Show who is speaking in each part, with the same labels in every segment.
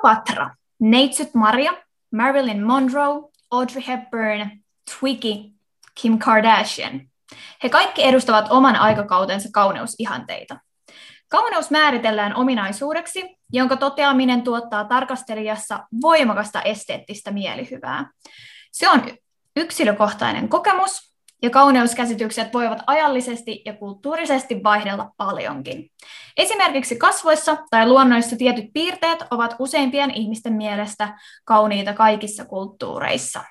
Speaker 1: Cleopatra, Neitsyt Maria, Marilyn Monroe, Audrey Hepburn, Twiggy, Kim Kardashian. He kaikki edustavat oman aikakautensa kauneusihanteita. Kauneus määritellään ominaisuudeksi, jonka toteaminen tuottaa tarkastelijassa voimakasta esteettistä mielihyvää. Se on yksilökohtainen kokemus, ja kauneuskäsitykset voivat ajallisesti ja kulttuurisesti vaihdella paljonkin. Esimerkiksi kasvoissa tai luonnoissa tietyt piirteet ovat useimpien ihmisten mielestä kauniita kaikissa kulttuureissa.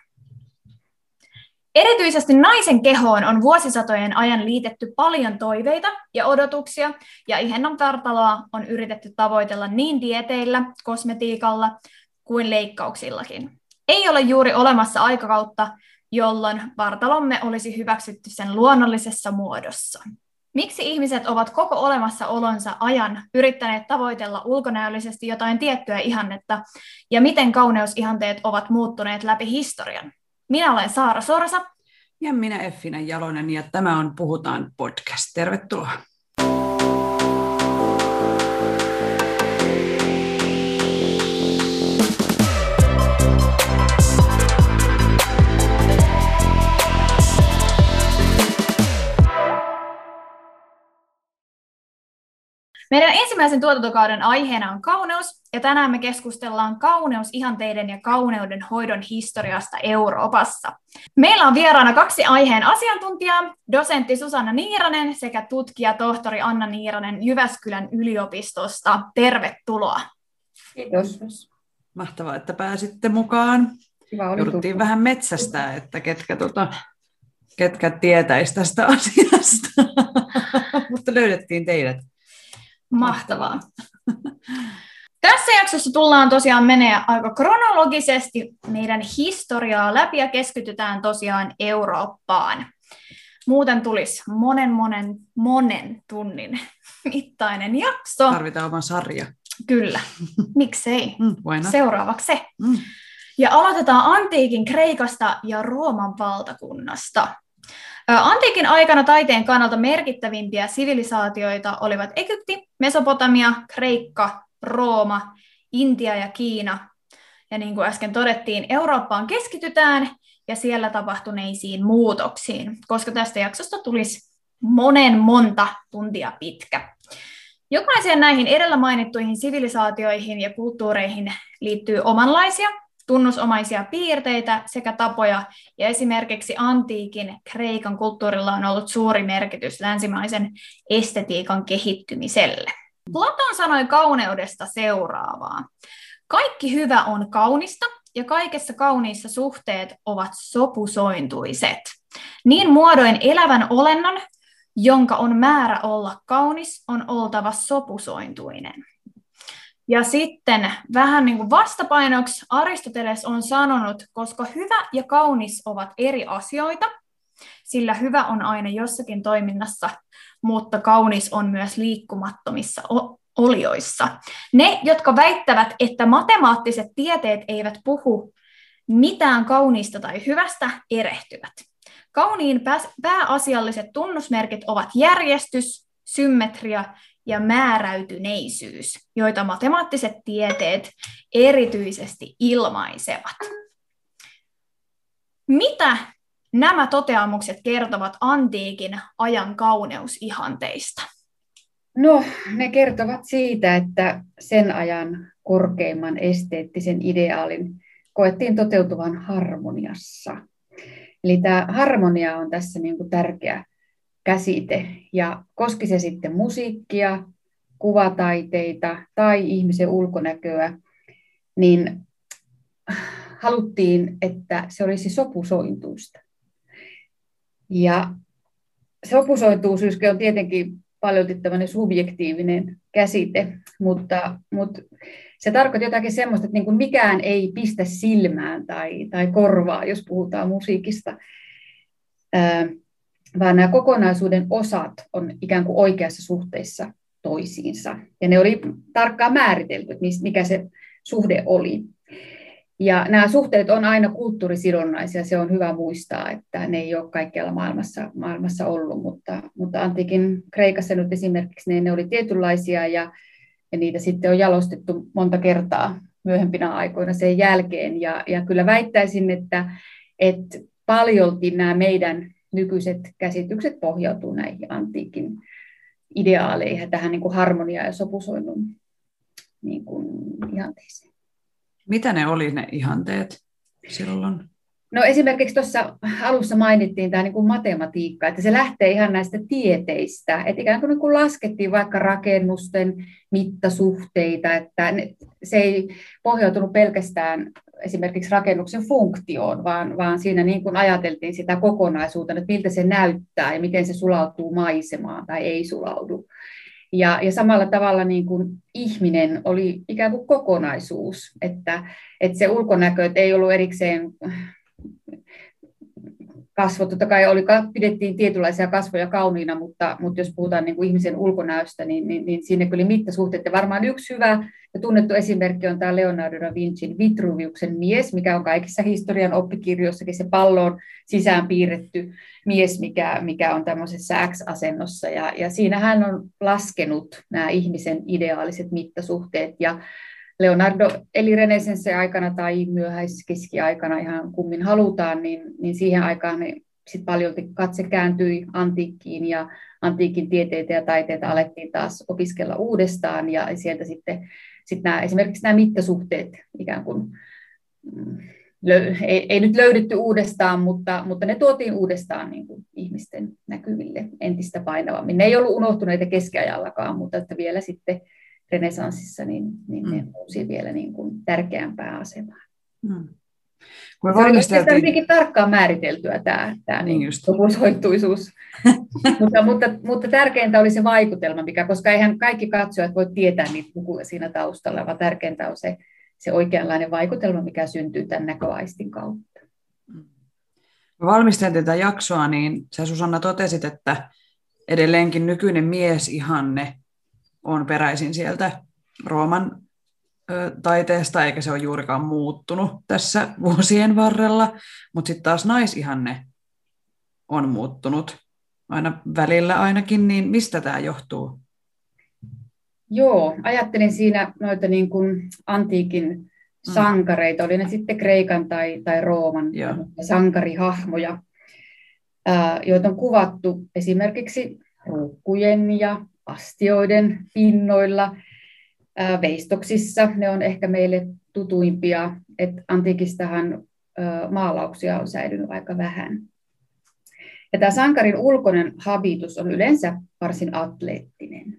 Speaker 1: Erityisesti naisen kehoon on vuosisatojen ajan liitetty paljon toiveita ja odotuksia, ja ihennon vartaloa on yritetty tavoitella niin dieteillä, kosmetiikalla kuin leikkauksillakin. Ei ole juuri olemassa aikakautta, jolloin vartalomme olisi hyväksytty sen luonnollisessa muodossa. Miksi ihmiset ovat koko olemassaolonsa ajan yrittäneet tavoitella ulkonäöllisesti jotain tiettyä ihannetta, ja miten kauneusihanteet ovat muuttuneet läpi historian? Minä olen Saara Sorsa.
Speaker 2: Ja minä Effina Jalonen, ja tämä on Puhutaan podcast. Tervetuloa.
Speaker 1: Meidän ensimmäisen tuotantokauden aiheena on kauneus, ja tänään me keskustellaan kauneusihanteiden ja kauneuden hoidon historiasta Euroopassa. Meillä on vieraana kaksi aiheen asiantuntijaa, dosentti Susanna Niiranen sekä tutkija tohtori Anna Niiranen Jyväskylän yliopistosta. Tervetuloa.
Speaker 3: Kiitos.
Speaker 2: Mahtavaa, että pääsitte mukaan. Kiva Jouduttiin tuttu. vähän metsästä, että ketkä, tuota, ketkä tietäisi tästä asiasta, mutta löydettiin teidät.
Speaker 1: Mahtavaa. Tässä jaksossa tullaan tosiaan menee aika kronologisesti meidän historiaa läpi ja keskitytään tosiaan Eurooppaan. Muuten tulisi monen, monen, monen tunnin mittainen jakso.
Speaker 2: Tarvitaan oma sarja.
Speaker 1: Kyllä, miksei. Mm, Seuraavaksi se. Mm. Ja aloitetaan antiikin Kreikasta ja Rooman valtakunnasta. Antiikin aikana taiteen kannalta merkittävimpiä sivilisaatioita olivat Egypti, Mesopotamia, Kreikka, Rooma, Intia ja Kiina. Ja niin kuin äsken todettiin, Eurooppaan keskitytään ja siellä tapahtuneisiin muutoksiin, koska tästä jaksosta tulisi monen monta tuntia pitkä. Jokaiseen näihin edellä mainittuihin sivilisaatioihin ja kulttuureihin liittyy omanlaisia tunnusomaisia piirteitä sekä tapoja, ja esimerkiksi antiikin Kreikan kulttuurilla on ollut suuri merkitys länsimaisen estetiikan kehittymiselle. Platon sanoi kauneudesta seuraavaa. Kaikki hyvä on kaunista, ja kaikessa kauniissa suhteet ovat sopusointuiset. Niin muodoin elävän olennon, jonka on määrä olla kaunis, on oltava sopusointuinen. Ja sitten vähän niin kuin vastapainoksi Aristoteles on sanonut, koska hyvä ja kaunis ovat eri asioita, sillä hyvä on aina jossakin toiminnassa, mutta kaunis on myös liikkumattomissa olioissa. Ne, jotka väittävät, että matemaattiset tieteet eivät puhu mitään kauniista tai hyvästä, erehtyvät. Kauniin pääasialliset tunnusmerkit ovat järjestys, symmetria ja määräytyneisyys, joita matemaattiset tieteet erityisesti ilmaisevat. Mitä nämä toteamukset kertovat antiikin ajan kauneusihanteista?
Speaker 3: No, ne kertovat siitä, että sen ajan korkeimman esteettisen ideaalin koettiin toteutuvan harmoniassa. Eli tämä harmonia on tässä niin kuin tärkeä käsite. Ja koski se sitten musiikkia, kuvataiteita tai ihmisen ulkonäköä, niin haluttiin, että se olisi sopusointuista. Ja sopusointuus on tietenkin paljon tämmöinen subjektiivinen käsite, mutta, mutta se tarkoittaa jotakin semmoista, että niin kuin mikään ei pistä silmään tai, tai korvaa, jos puhutaan musiikista vaan nämä kokonaisuuden osat on ikään kuin oikeassa suhteessa toisiinsa. Ja ne oli tarkkaan määritelty, mikä se suhde oli. Ja nämä suhteet on aina kulttuurisidonnaisia, se on hyvä muistaa, että ne ei ole kaikkialla maailmassa, maailmassa ollut, mutta, mutta antiikin Kreikassa nyt esimerkiksi ne, ne oli tietynlaisia ja, ja niitä sitten on jalostettu monta kertaa myöhempinä aikoina sen jälkeen. Ja, ja kyllä väittäisin, että, että paljolti nämä meidän nykyiset käsitykset pohjautuu näihin antiikin ideaaleihin ja tähän niin kuin harmonia- ja sopusoinnun niin kuin ihanteeseen.
Speaker 2: Mitä ne oli ne ihanteet silloin?
Speaker 3: No esimerkiksi tuossa alussa mainittiin tämä niin kuin matematiikka, että se lähtee ihan näistä tieteistä, että ikään kuin, niin kuin laskettiin vaikka rakennusten mittasuhteita, että se ei pohjautunut pelkästään esimerkiksi rakennuksen funktioon, vaan, vaan siinä niin kuin ajateltiin sitä kokonaisuutta, että miltä se näyttää ja miten se sulautuu maisemaan tai ei sulaudu. Ja, ja samalla tavalla niin kuin ihminen oli ikään kuin kokonaisuus, että, että se ulkonäkö että ei ollut erikseen kasvot, totta kai oli, pidettiin tietynlaisia kasvoja kauniina, mutta, mutta jos puhutaan niin kuin ihmisen ulkonäöstä, niin, niin, niin siinä kyllä mittasuhteet. Ja varmaan yksi hyvä ja tunnettu esimerkki on tämä Leonardo da Vincin Vitruviuksen mies, mikä on kaikissa historian oppikirjoissakin se palloon sisään piirretty mies, mikä, mikä on tämmöisessä X-asennossa. Ja, ja siinä hän on laskenut nämä ihmisen ideaaliset mittasuhteet ja Leonardo eli renesensse aikana tai myöhäiskeskiaikana ihan kummin halutaan, niin, niin siihen aikaan niin sit paljon katse kääntyi antiikkiin ja antiikin tieteitä ja taiteita alettiin taas opiskella uudestaan ja sieltä sitten sit nämä, esimerkiksi nämä mittasuhteet ikään kuin mm, ei, ei nyt löydetty uudestaan, mutta, mutta ne tuotiin uudestaan niin kuin ihmisten näkyville entistä painavammin. Ne ei ollut unohtuneita keskiajallakaan, mutta että vielä sitten renesanssissa, niin, niin mm. ne nousi vielä niin kuin tärkeämpään asemaan. Mm. Kun valmisteltiin... Se on tarkkaan määriteltyä tämä, tämä niin sopusoittuisuus. mutta, mutta, mutta, tärkeintä oli se vaikutelma, mikä, koska eihän kaikki katsojat voi tietää niitä lukuja siinä taustalla, vaan tärkeintä on se, se oikeanlainen vaikutelma, mikä syntyy tämän näköaistin kautta.
Speaker 2: Kun valmisteltiin tätä jaksoa, niin sä Susanna totesit, että edelleenkin nykyinen miesihanne on peräisin sieltä Rooman taiteesta, eikä se ole juurikaan muuttunut tässä vuosien varrella, mutta sitten taas naisihanne on muuttunut aina välillä ainakin, niin mistä tämä johtuu?
Speaker 3: Joo, ajattelin siinä noita niin kuin antiikin mm. sankareita, oli ne sitten Kreikan tai, tai Rooman Joo. sankarihahmoja, joita on kuvattu esimerkiksi ruukkujen ja astioiden pinnoilla, veistoksissa. Ne on ehkä meille tutuimpia, että antiikistahan maalauksia on säilynyt aika vähän. Ja tämä sankarin ulkoinen habitus on yleensä varsin atleettinen.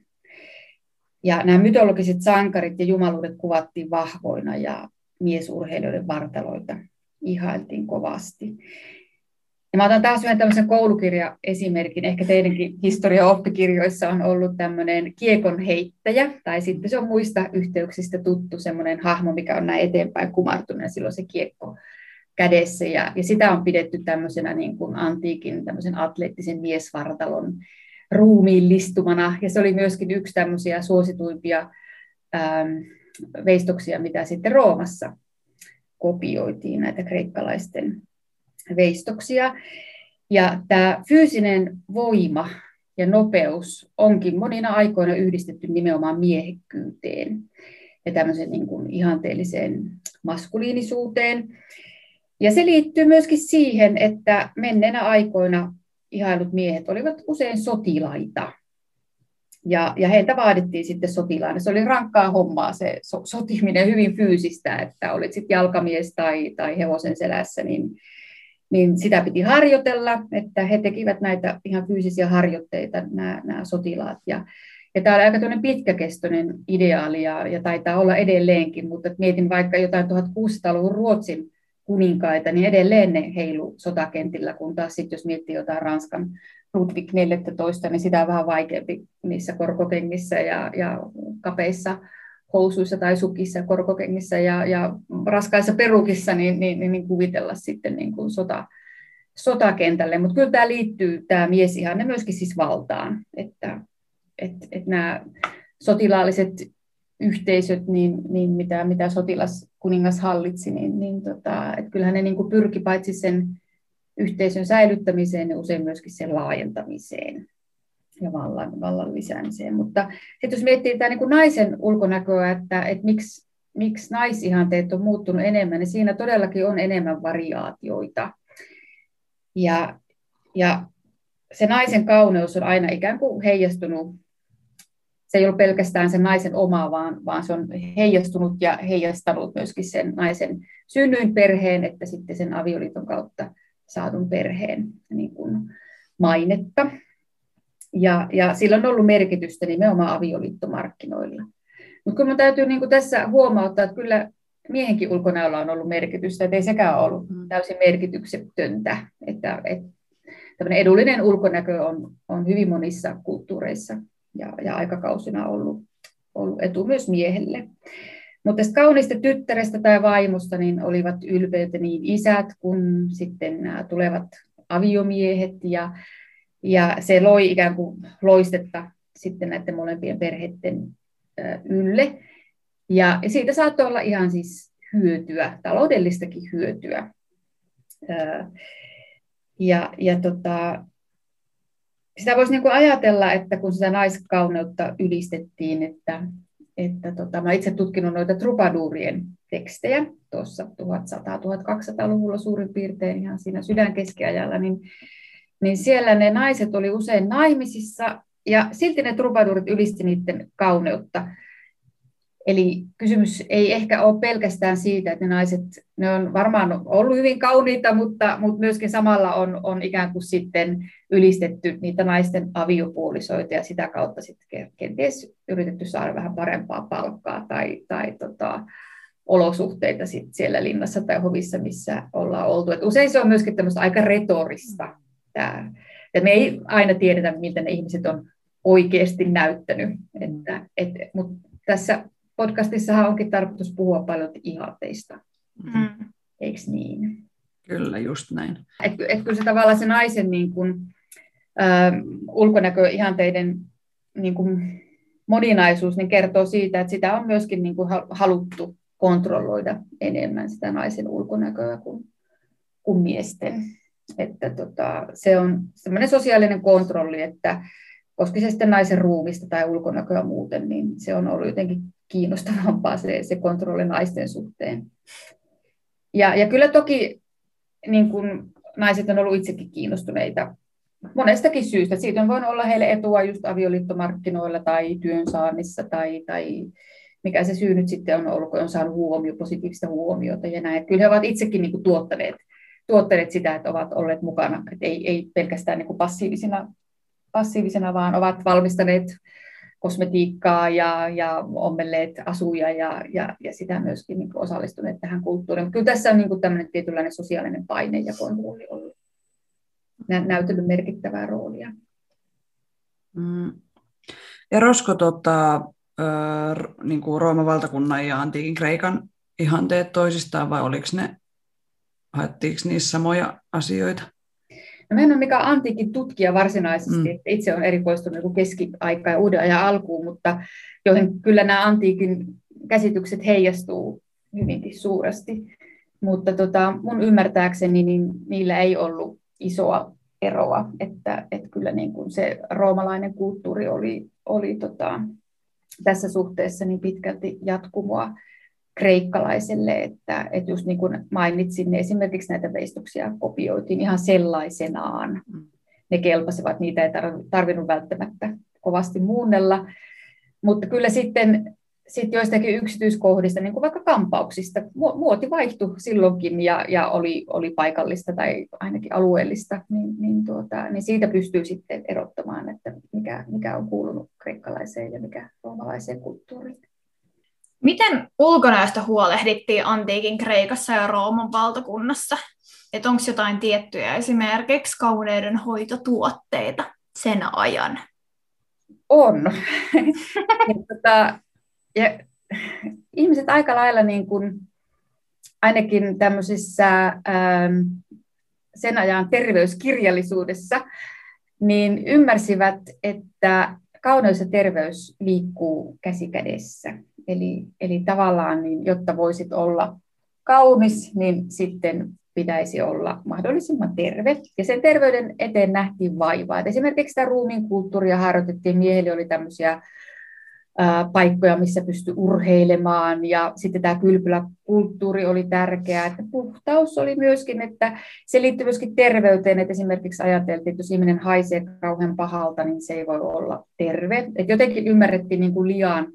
Speaker 3: Ja nämä mytologiset sankarit ja jumaluudet kuvattiin vahvoina ja miesurheilijoiden vartaloita ihailtiin kovasti. Ja mä otan taas yhden tämmöisen koulukirjaesimerkin. Ehkä teidänkin historia oppikirjoissa on ollut tämmöinen kiekon heittäjä, tai sitten se on muista yhteyksistä tuttu semmoinen hahmo, mikä on näin eteenpäin kumartunut, ja silloin se kiekko kädessä. Ja, ja sitä on pidetty tämmöisenä niin kuin antiikin tämmöisen atleettisen miesvartalon ruumiillistumana. Ja se oli myöskin yksi tämmöisiä suosituimpia ähm, veistoksia, mitä sitten Roomassa kopioitiin näitä kreikkalaisten veistoksia. Ja tämä fyysinen voima ja nopeus onkin monina aikoina yhdistetty nimenomaan miehekkyyteen ja tämmöisen niin kuin ihanteelliseen maskuliinisuuteen. Ja se liittyy myöskin siihen, että menneenä aikoina ihailut miehet olivat usein sotilaita. Ja, ja heitä vaadittiin sitten sotilaana. Se oli rankkaa hommaa se so, sotiminen, hyvin fyysistä, että olit sitten jalkamies tai, tai hevosen selässä, niin niin sitä piti harjoitella, että he tekivät näitä ihan fyysisiä harjoitteita, nämä, nämä sotilaat. Ja, ja tämä oli aika pitkäkestoinen ideaali ja, ja taitaa olla edelleenkin, mutta mietin vaikka jotain 1600-luvun Ruotsin kuninkaita, niin edelleen ne heilu sotakentillä, kun taas sitten jos miettii jotain Ranskan Ludwig 14, niin sitä on vähän vaikeampi niissä korkokengissä ja, ja kapeissa housuissa tai sukissa, korkokengissä ja, ja raskaissa perukissa, niin, niin, niin, niin kuvitella sitten niin kuin sota, sotakentälle. Mutta kyllä tämä liittyy, tämä mies ihan ne myöskin siis valtaan, että et, et nämä sotilaalliset yhteisöt, niin, niin mitä, mitä sotilaskuningas hallitsi, niin, niin tota, et kyllähän ne niin kuin pyrki paitsi sen yhteisön säilyttämiseen, niin usein myöskin sen laajentamiseen ja vallan, vallan lisäämiseen. Mutta sitten jos miettii tämä niin kuin naisen ulkonäköä, että, että miksi miksi naisihanteet on muuttunut enemmän, niin siinä todellakin on enemmän variaatioita. Ja, ja se naisen kauneus on aina ikään kuin heijastunut, se ei ole pelkästään sen naisen oma, vaan, vaan se on heijastunut ja heijastanut myöskin sen naisen synnyinperheen, että sitten sen avioliiton kautta saadun perheen niin kuin mainetta. Ja, ja sillä on ollut merkitystä nimenomaan avioliittomarkkinoilla. Mutta kyllä täytyy niin kuin tässä huomauttaa, että kyllä miehenkin ulkonäöllä on ollut merkitystä, että ei sekään ollut mm. täysin merkityksetöntä. Että, että edullinen ulkonäkö on, on hyvin monissa kulttuureissa ja, ja aikakausina ollut, ollut etu myös miehelle. Mutta tästä kauniista tyttärestä tai vaimosta niin olivat ylpeitä niin isät kuin sitten nämä tulevat aviomiehet ja, ja se loi ikään kuin loistetta sitten näiden molempien perheiden ylle. Ja siitä saattoi olla ihan siis hyötyä, taloudellistakin hyötyä. Ja, ja tota, sitä voisi niin ajatella, että kun sitä naiskauneutta ylistettiin, että, että tota, mä itse tutkinut noita trupaduurien tekstejä tuossa 1100-1200-luvulla suurin piirtein ihan siinä sydänkeskiajalla, niin, niin siellä ne naiset oli usein naimisissa ja silti ne trubaduurit ylisti niiden kauneutta. Eli kysymys ei ehkä ole pelkästään siitä, että ne naiset, ne on varmaan ollut hyvin kauniita, mutta, mutta myöskin samalla on, on ikään kuin sitten ylistetty niitä naisten aviopuolisoita ja sitä kautta sitten kenties yritetty saada vähän parempaa palkkaa tai, tai tota, olosuhteita sit siellä linnassa tai hovissa, missä ollaan oltu. Et usein se on myöskin tämmöistä aika retorista. Tää. Ja me ei aina tiedetä, miltä ne ihmiset on oikeasti näyttänyt. Että, et, mutta tässä podcastissahan onkin tarkoitus puhua paljon ihanteista. Mm. Eikö niin?
Speaker 2: Kyllä, just näin.
Speaker 3: Et, et kyllä se tavallaan se naisen niin kun, äh, ulkonäköihanteiden niin kun, moninaisuus niin kertoo siitä, että sitä on myöskin niin kun, haluttu kontrolloida enemmän sitä naisen ulkonäköä kuin, kuin miesten. Että tota, se on semmoinen sosiaalinen kontrolli, että koska se sitten naisen ruumista tai ulkonäköä muuten, niin se on ollut jotenkin kiinnostavampaa se, se kontrolli naisten suhteen. Ja, ja kyllä toki niin kun naiset on ollut itsekin kiinnostuneita monestakin syystä. Siitä on voinut olla heille etua just avioliittomarkkinoilla tai työnsaannissa tai, tai mikä se syy nyt sitten on ollut, kun on saanut huomio, positiivista huomiota ja näin. Kyllä he ovat itsekin niin kuin tuottaneet, tuottaneet sitä, että ovat olleet mukana, että ei, ei pelkästään niin kuin passiivisena, vaan ovat valmistaneet kosmetiikkaa ja, ja ommelleet asuja ja, ja, ja sitä myöskin niin kuin osallistuneet tähän kulttuuriin. Mutta kyllä tässä on niin kuin tämmöinen tietynlainen sosiaalinen paine ja kontrolli ollut näytellyt merkittävää roolia.
Speaker 2: Mm. Erosko tota, niin kuin Rooman valtakunnan ja antiikin Kreikan ihanteet toisistaan vai oliko ne, haettiinko niissä samoja asioita?
Speaker 3: No, mä en ole mikään antiikin tutkija varsinaisesti, mm. että itse olen erikoistunut niin keskiaikaan ja uuden ajan alkuun, mutta joihin kyllä nämä antiikin käsitykset heijastuu hyvinkin suuresti. Mutta tota, mun ymmärtääkseni niin niillä ei ollut isoa eroa, että, että kyllä niin kuin se roomalainen kulttuuri oli, oli tota, tässä suhteessa niin pitkälti jatkumoa kreikkalaiselle, että, että just niin kuin mainitsin, niin esimerkiksi näitä veistuksia kopioitiin ihan sellaisenaan. Mm. Ne kelpasivat, niitä ei tarvinnut välttämättä kovasti muunnella, mutta kyllä sitten sit joistakin yksityiskohdista, niin kuin vaikka kampauksista, muoti vaihtui silloinkin ja, ja oli, oli paikallista tai ainakin alueellista, niin, niin, tuota, niin siitä pystyy sitten erottamaan, että mikä, mikä on kuulunut kreikkalaiseen ja mikä roomalaiseen kulttuuriin.
Speaker 1: Miten ulkonäöstä huolehdittiin antiikin Kreikassa ja Rooman valtakunnassa? Että onko jotain tiettyjä esimerkiksi kauneuden hoitotuotteita sen ajan?
Speaker 3: On. ja, tota, ja ihmiset aika lailla niin kuin, ainakin tämmöisissä ähm, sen ajan terveyskirjallisuudessa, niin ymmärsivät, että kauneus ja terveys liikkuu käsi kädessä. Eli, eli tavallaan, niin, jotta voisit olla kaunis, niin sitten pitäisi olla mahdollisimman terve. Ja sen terveyden eteen nähtiin vaivaa. Et esimerkiksi sitä ruumiin kulttuuria harjoitettiin. Miehillä oli tämmöisiä paikkoja, missä pystyi urheilemaan ja sitten tämä kylpyläkulttuuri oli tärkeää, että puhtaus oli myöskin, että se liittyy myöskin terveyteen, että esimerkiksi ajateltiin, että jos ihminen haisee kauhean pahalta, niin se ei voi olla terve. että jotenkin ymmärrettiin niin kuin liian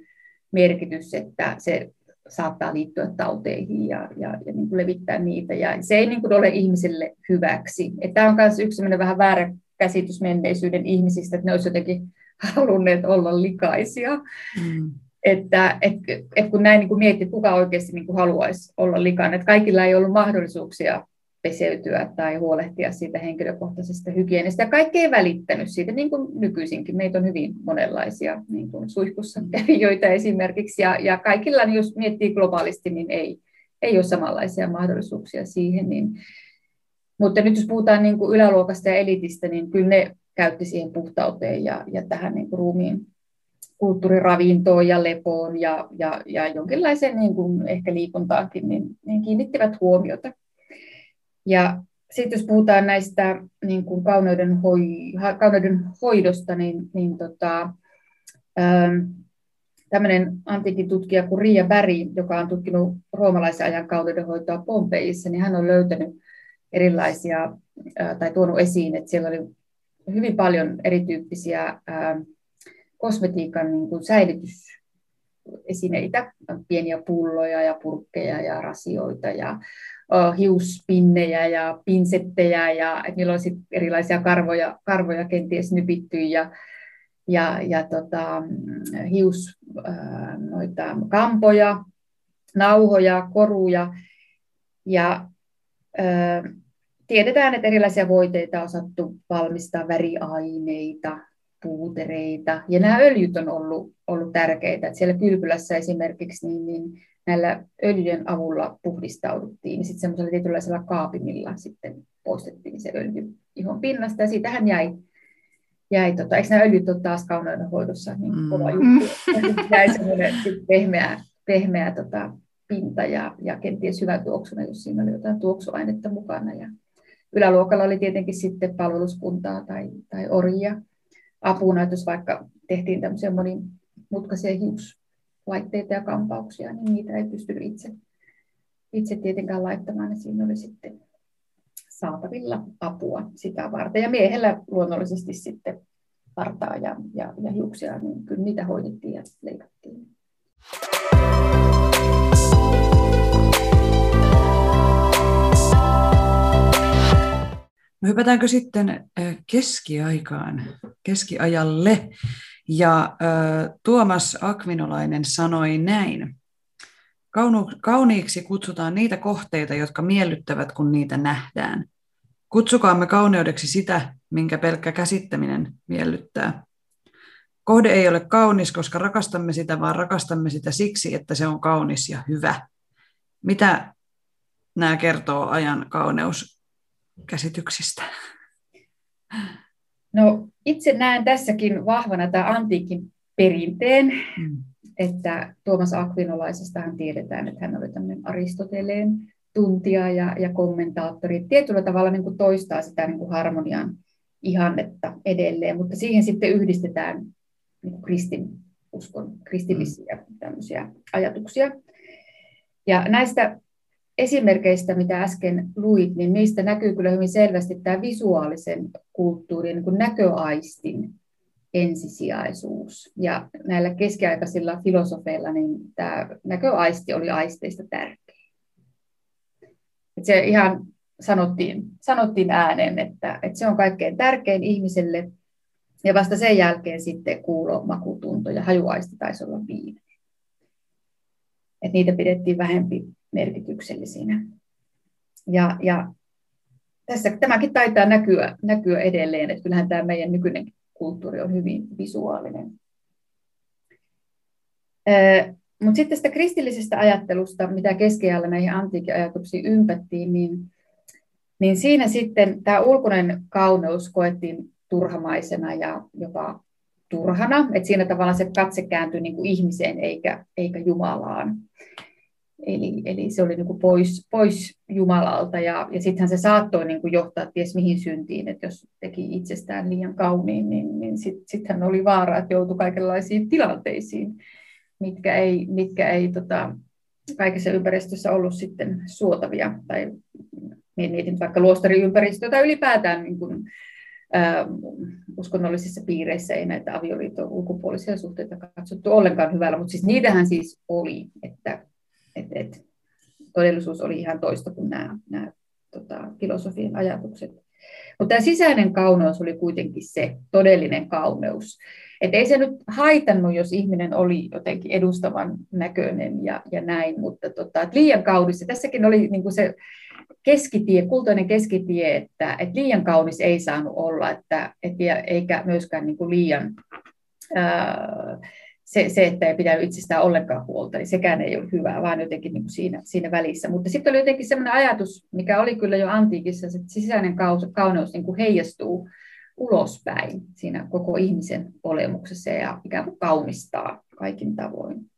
Speaker 3: merkitys, että se saattaa liittyä tauteihin ja, ja, ja niin kuin levittää niitä, ja se ei niin kuin ole ihmiselle hyväksi. Tämä on myös yksi vähän väärä käsitys menneisyyden ihmisistä, että ne olisivat jotenkin halunneet olla likaisia. Mm. Että et, et kun näin niin kuin miettii, kuka oikeasti niin kuin haluaisi olla likainen, että kaikilla ei ollut mahdollisuuksia peseytyä tai huolehtia siitä henkilökohtaisesta hygienistä. Ja kaikki ei välittänyt siitä, niin kuin nykyisinkin. Meitä on hyvin monenlaisia niin kuin suihkussa mm. kävijöitä esimerkiksi. Ja, ja kaikilla, niin jos miettii globaalisti, niin ei, ei ole samanlaisia mahdollisuuksia siihen. Niin, mutta nyt jos puhutaan niin kuin yläluokasta ja elitistä, niin kyllä ne käytti siihen puhtauteen ja, ja tähän niin kuin ruumiin kulttuuriravintoon ja lepoon ja, ja, ja jonkinlaiseen niin kuin ehkä liikuntaankin, niin, niin kiinnittivät huomiota. Ja sitten jos puhutaan näistä niin kuin kauneuden, hoi, kauneuden hoidosta, niin, niin tota, ähm, tämmöinen antiikin tutkija kuin Ria Bäri, joka on tutkinut roomalaisen ajan kauneudenhoitoa Pompeissa, niin hän on löytänyt erilaisia, äh, tai tuonut esiin, että siellä oli hyvin paljon erityyppisiä ää, kosmetiikan niin kuin säilytysesineitä, pieniä pulloja ja purkkeja ja rasioita ja hiuspinnejä ja pinsettejä ja että niillä on sit erilaisia karvoja, karvoja kenties nypitty ja, ja, ja tota, hius, noita kampoja, nauhoja, koruja ja uh, tiedetään, että erilaisia voiteita on osattu valmistaa, väriaineita, puutereita, ja nämä öljyt on ollut, ollut tärkeitä. Että siellä kylpylässä esimerkiksi niin, niin näillä öljyjen avulla puhdistauduttiin, niin sitten semmoisella tietynlaisella kaapimilla sitten poistettiin se öljy ihon pinnasta, ja siitähän jäi, jäi tota, eikö nämä öljyt ole taas kauneudenhoidossa niin mm. kova juttu, jäi semmoinen pehmeä, pehmeä tota, pinta ja, ja kenties hyvä tuoksuna, jos siinä oli jotain tuoksuainetta mukana. Ja, Yläluokalla oli tietenkin sitten palveluskuntaa tai, tai orjia apuna, että jos vaikka tehtiin tämmöisiä monimutkaisia hiuslaitteita ja kampauksia, niin niitä ei pystynyt itse, itse tietenkään laittamaan, ja siinä oli sitten saatavilla apua sitä varten. Ja miehellä luonnollisesti sitten partaa ja, ja, ja hiuksia, niin kyllä niitä hoidettiin ja leikattiin.
Speaker 2: No hypätäänkö sitten keskiaikaan, keskiajalle? Ja Tuomas Akvinolainen sanoi näin. Kaunu, kauniiksi kutsutaan niitä kohteita, jotka miellyttävät, kun niitä nähdään. Kutsukaamme kauneudeksi sitä, minkä pelkkä käsittäminen miellyttää. Kohde ei ole kaunis, koska rakastamme sitä, vaan rakastamme sitä siksi, että se on kaunis ja hyvä. Mitä nämä kertoo ajan kauneus käsityksistä?
Speaker 3: No itse näen tässäkin vahvana tämä antiikin perinteen, mm. että Tuomas Akvinolaisestahan tiedetään, että hän oli tämmöinen Aristoteleen tuntija ja, ja kommentaattori. Tietyllä tavalla niin kuin toistaa sitä niin kuin harmonian ihannetta edelleen, mutta siihen sitten yhdistetään niin kuin kristin uskon, kristillisiä tämmöisiä ajatuksia. Ja näistä esimerkkeistä, mitä äsken luit, niin niistä näkyy kyllä hyvin selvästi tämä visuaalisen kulttuurin niin näköaistin ensisijaisuus. Ja näillä keskiaikaisilla filosofeilla niin tämä näköaisti oli aisteista tärkeä. Et se ihan sanottiin, sanottiin ääneen, että, että se on kaikkein tärkein ihmiselle, ja vasta sen jälkeen sitten kuulo, makutunto ja hajuaisti taisi olla viimeinen. Et niitä pidettiin vähempi merkityksellisinä. Ja, ja tässä, tämäkin taitaa näkyä, näkyä edelleen, että kyllähän tämä meidän nykyinen kulttuuri on hyvin visuaalinen. Mutta sitten tästä kristillisestä ajattelusta, mitä keskeajalla näihin antiikin ajatuksiin ympättiin, niin, niin siinä sitten tämä ulkoinen kauneus koettiin turhamaisena ja jopa turhana, että siinä tavallaan se katse kääntyi niin kuin ihmiseen eikä, eikä Jumalaan. Eli, eli se oli niin kuin pois, pois Jumalalta ja, ja sittenhän se saattoi niin kuin johtaa ties mihin syntiin, että jos teki itsestään liian kauniin, niin, niin sitten sit hän oli vaara, että joutui kaikenlaisiin tilanteisiin, mitkä ei, mitkä ei tota, kaikessa ympäristössä ollut sitten suotavia. Tai mietin vaikka luostariympäristöä tai ylipäätään niin kuin, ää, uskonnollisissa piireissä ei näitä avioliiton ulkopuolisia suhteita katsottu ollenkaan hyvällä, mutta siis niitähän siis oli, että et, et, todellisuus oli ihan toista kuin nämä, nämä tota, filosofian ajatukset. Mutta tämä sisäinen kauneus oli kuitenkin se todellinen kauneus. Et ei se nyt haitannut, jos ihminen oli jotenkin edustavan näköinen ja, ja näin, mutta tota, et liian kaunis. Ja tässäkin oli niinku se keskitie, kultainen keskitie, että et liian kaunis ei saanut olla, että, et, eikä myöskään niinku liian... Ää, se, se, että ei pidä itsestään ollenkaan huolta, niin sekään ei ole hyvää, vaan jotenkin niin kuin siinä, siinä välissä. Mutta sitten oli jotenkin sellainen ajatus, mikä oli kyllä jo antiikissa, että sisäinen kauneus niin kuin heijastuu ulospäin siinä koko ihmisen olemuksessa ja ikään kuin kaunistaa kaikin tavoin.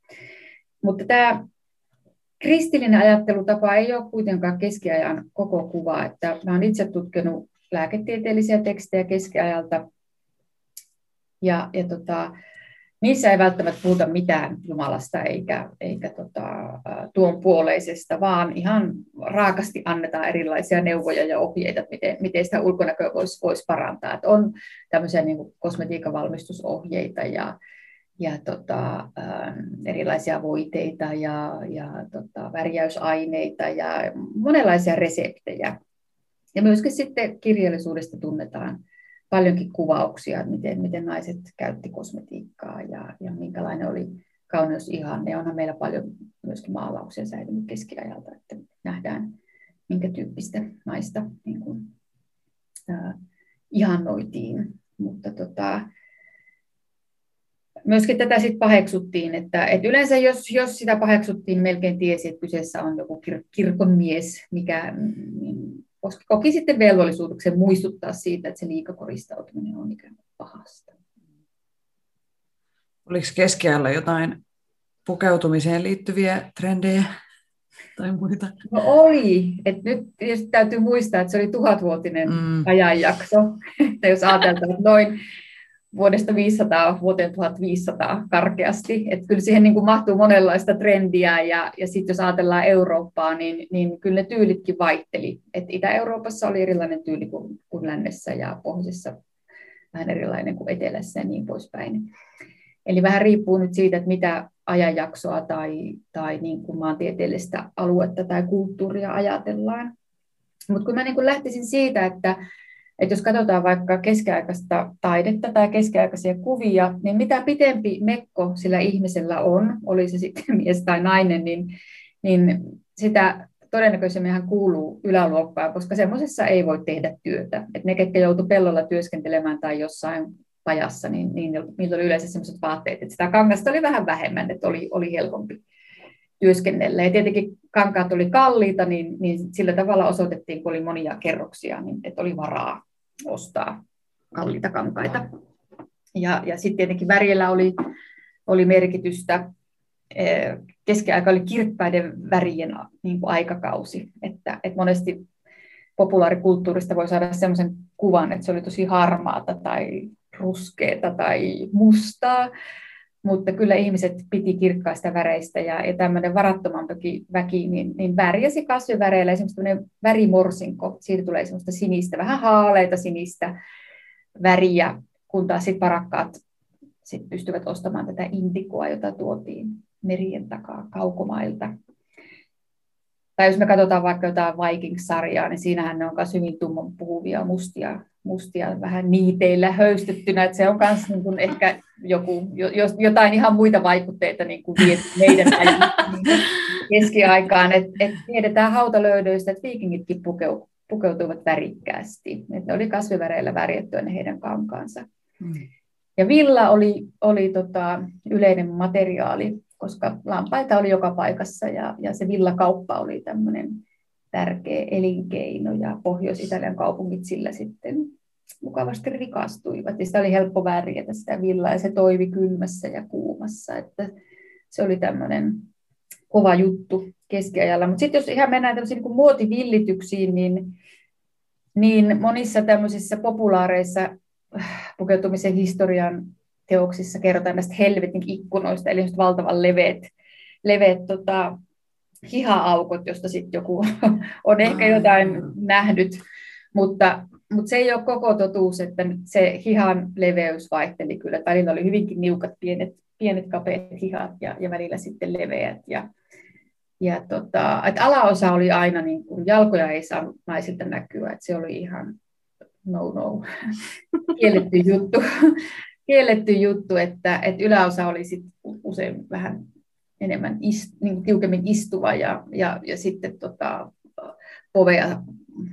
Speaker 3: Mutta tämä kristillinen ajattelutapa ei ole kuitenkaan keskiajan koko kuva. Että mä olen itse tutkinut lääketieteellisiä tekstejä keskiajalta ja, ja tota, niissä ei välttämättä puhuta mitään Jumalasta eikä, eikä tota, tuon puoleisesta, vaan ihan raakasti annetaan erilaisia neuvoja ja ohjeita, miten, miten sitä ulkonäköä voisi vois parantaa. Et on tämmöisiä niin kosmetiikan valmistusohjeita ja, ja tota, erilaisia voiteita ja, ja tota, värjäysaineita ja monenlaisia reseptejä. Ja myöskin sitten kirjallisuudesta tunnetaan paljonkin kuvauksia, miten, miten naiset käytti kosmetiikkaa ja, ja minkälainen oli kauneusihanne. Onhan meillä paljon myöskin maalauksia säilynyt keskiajalta, että nähdään minkä tyyppistä naista niin kuin, äh, ihannoitiin. Mutta tota, myöskin tätä sitten paheksuttiin, että, että yleensä jos, jos sitä paheksuttiin, melkein tiesi, että kyseessä on joku kir- kirkonmies, mikä, niin koki sitten velvollisuutuksen muistuttaa siitä, että se liikakoristautuminen on ikään kuin pahasta.
Speaker 2: Oliko keskiajalla jotain pukeutumiseen liittyviä trendejä tai muita?
Speaker 3: No oli. Et nyt täytyy muistaa, että se oli tuhatvuotinen mm. ajanjakso. että jos ajatellaan, että noin vuodesta 500 vuoteen 1500 karkeasti. Että kyllä siihen niin kuin mahtuu monenlaista trendiä ja, ja sitten jos ajatellaan Eurooppaa, niin, niin kyllä ne tyylitkin vaihteli. Et Itä-Euroopassa oli erilainen tyyli kuin, kuin lännessä ja pohjoisessa vähän erilainen kuin etelässä ja niin poispäin. Eli vähän riippuu nyt siitä, että mitä ajanjaksoa tai, tai niin kuin maantieteellistä aluetta tai kulttuuria ajatellaan. Mutta kun mä niin kuin lähtisin siitä, että että jos katsotaan vaikka keskiaikaista taidetta tai keskiaikaisia kuvia, niin mitä pitempi mekko sillä ihmisellä on, oli se sitten mies tai nainen, niin, niin sitä todennäköisemmin hän kuuluu yläluokkaan, koska semmoisessa ei voi tehdä työtä. Et ne, ketkä joutu pellolla työskentelemään tai jossain pajassa, niin, niin niillä oli yleensä sellaiset vaatteet, että sitä kangasta oli vähän vähemmän, että oli, oli helpompi työskennellä. Ja tietenkin kankaat oli kalliita, niin, niin sillä tavalla osoitettiin, kun oli monia kerroksia, niin että oli varaa ostaa kalliita kankaita. Ja, ja sitten tietenkin värjellä oli, oli merkitystä. Keskiaika oli kirkkaiden värien niin kuin aikakausi, että, että monesti populaarikulttuurista voi saada sellaisen kuvan, että se oli tosi harmaata tai ruskeata tai mustaa, mutta kyllä ihmiset piti kirkkaista väreistä ja, ja tämmöinen varattomampikin väki, niin, niin värjäsi kasviväreillä esimerkiksi värimorsinko, siitä tulee semmoista sinistä, vähän haaleita sinistä väriä, kun taas sitten varakkaat sit pystyvät ostamaan tätä indikoa, jota tuotiin merien takaa kaukomailta. Tai jos me katsotaan vaikka jotain Vikings-sarjaa, niin siinähän ne on myös hyvin tumman puhuvia mustia mustia vähän niiteillä höystettynä, että se on myös niin kuin ehkä joku, jotain ihan muita vaikutteita niin kuin meidän keskiaikaan, että et tiedetään hautalöydöistä, että viikingitkin pukeu, pukeutuivat värikkäästi, että ne oli kasviväreillä värjättyä ne heidän kankaansa. Hmm. Ja villa oli, oli tota, yleinen materiaali, koska lampaita oli joka paikassa ja, ja se villakauppa oli tämmöinen tärkeä elinkeino ja Pohjois-Italian kaupungit sillä sitten mukavasti rikastuivat. Ja sitä oli helppo värjätä sitä villaa ja se toivi kylmässä ja kuumassa, että se oli tämmöinen kova juttu keskiajalla. Mutta sitten jos ihan mennään tämmöisiin niin muotivillityksiin, niin, niin monissa tämmöisissä populaareissa äh, pukeutumisen historian teoksissa kerrotaan näistä helvetin ikkunoista, eli valtavan leveät, leveät tota, hiha-aukot, josta sitten joku on ehkä jotain nähnyt, mutta, mutta se ei ole koko totuus, että se hihan leveys vaihteli kyllä. Välillä oli hyvinkin niukat pienet, pienet kapeat hihat ja, ja välillä sitten leveät. Ja, ja tota, että alaosa oli aina, niin kuin, jalkoja ei saanut naisilta näkyä, että se oli ihan no no, kielletty juttu, kielletty juttu että, että yläosa oli sit usein vähän enemmän ist, niin tiukemmin istuva ja, ja, ja sitten tota, povea.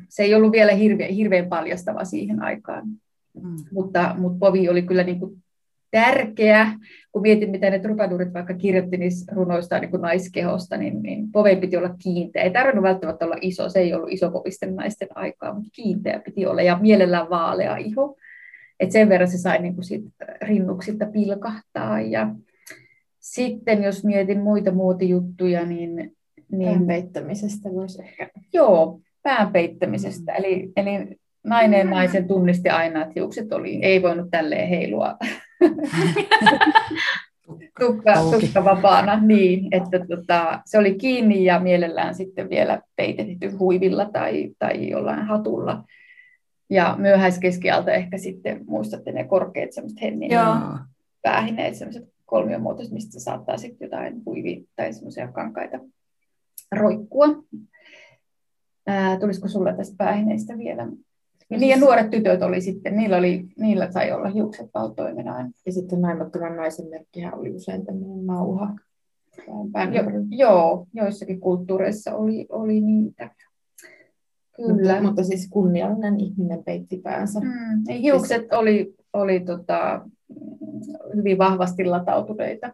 Speaker 3: Se ei ollut vielä hirveän, hirveän paljastava siihen aikaan, mm. mutta, mutta povi oli kyllä niin kuin tärkeä. Kun mietin, mitä ne trubadurit vaikka kirjoitti niissä runoista niin naiskehosta, niin, niin poveen piti olla kiinteä. Ei tarvinnut välttämättä olla iso, se ei ollut isokovisten naisten aikaa, mutta kiinteä piti olla ja mielellään vaalea iho. Et sen verran se sai niin kuin sit rinnuksilta pilkahtaa. Ja sitten jos mietin muita muotijuttuja, niin... niin
Speaker 1: päänpeittämisestä voisi ehkä...
Speaker 3: Joo, päänpeittämisestä. Mm. Eli, eli nainen naisen tunnisti aina, että hiukset oli, ei voinut tälleen heilua tukka, tukka vapaana, niin, että tota, se oli kiinni ja mielellään sitten vielä peitetty huivilla tai, tai jollain hatulla. Ja myöhäiskeskialta ehkä sitten muistatte ne korkeat semmoiset hennin päähineet, semmoiset kolmiomuotoiset, mistä saattaa sitten jotain huivi tai semmoisia kankaita roikkua. Ää, tulisiko sulla tästä päähineistä vielä ja niin, ja nuoret tytöt oli sitten, niillä, oli, niillä sai olla hiukset valtoimenaan.
Speaker 1: Ja sitten naimattoman naisen merkkihän oli usein tämmöinen nauha.
Speaker 3: Jo, joo, joissakin kulttuureissa oli, oli niitä.
Speaker 1: Kyllä. Mutta, mutta siis kunniallinen ihminen peitti päänsä. Mm,
Speaker 3: niin hiukset siis... oli, oli tota, hyvin vahvasti latautuneita.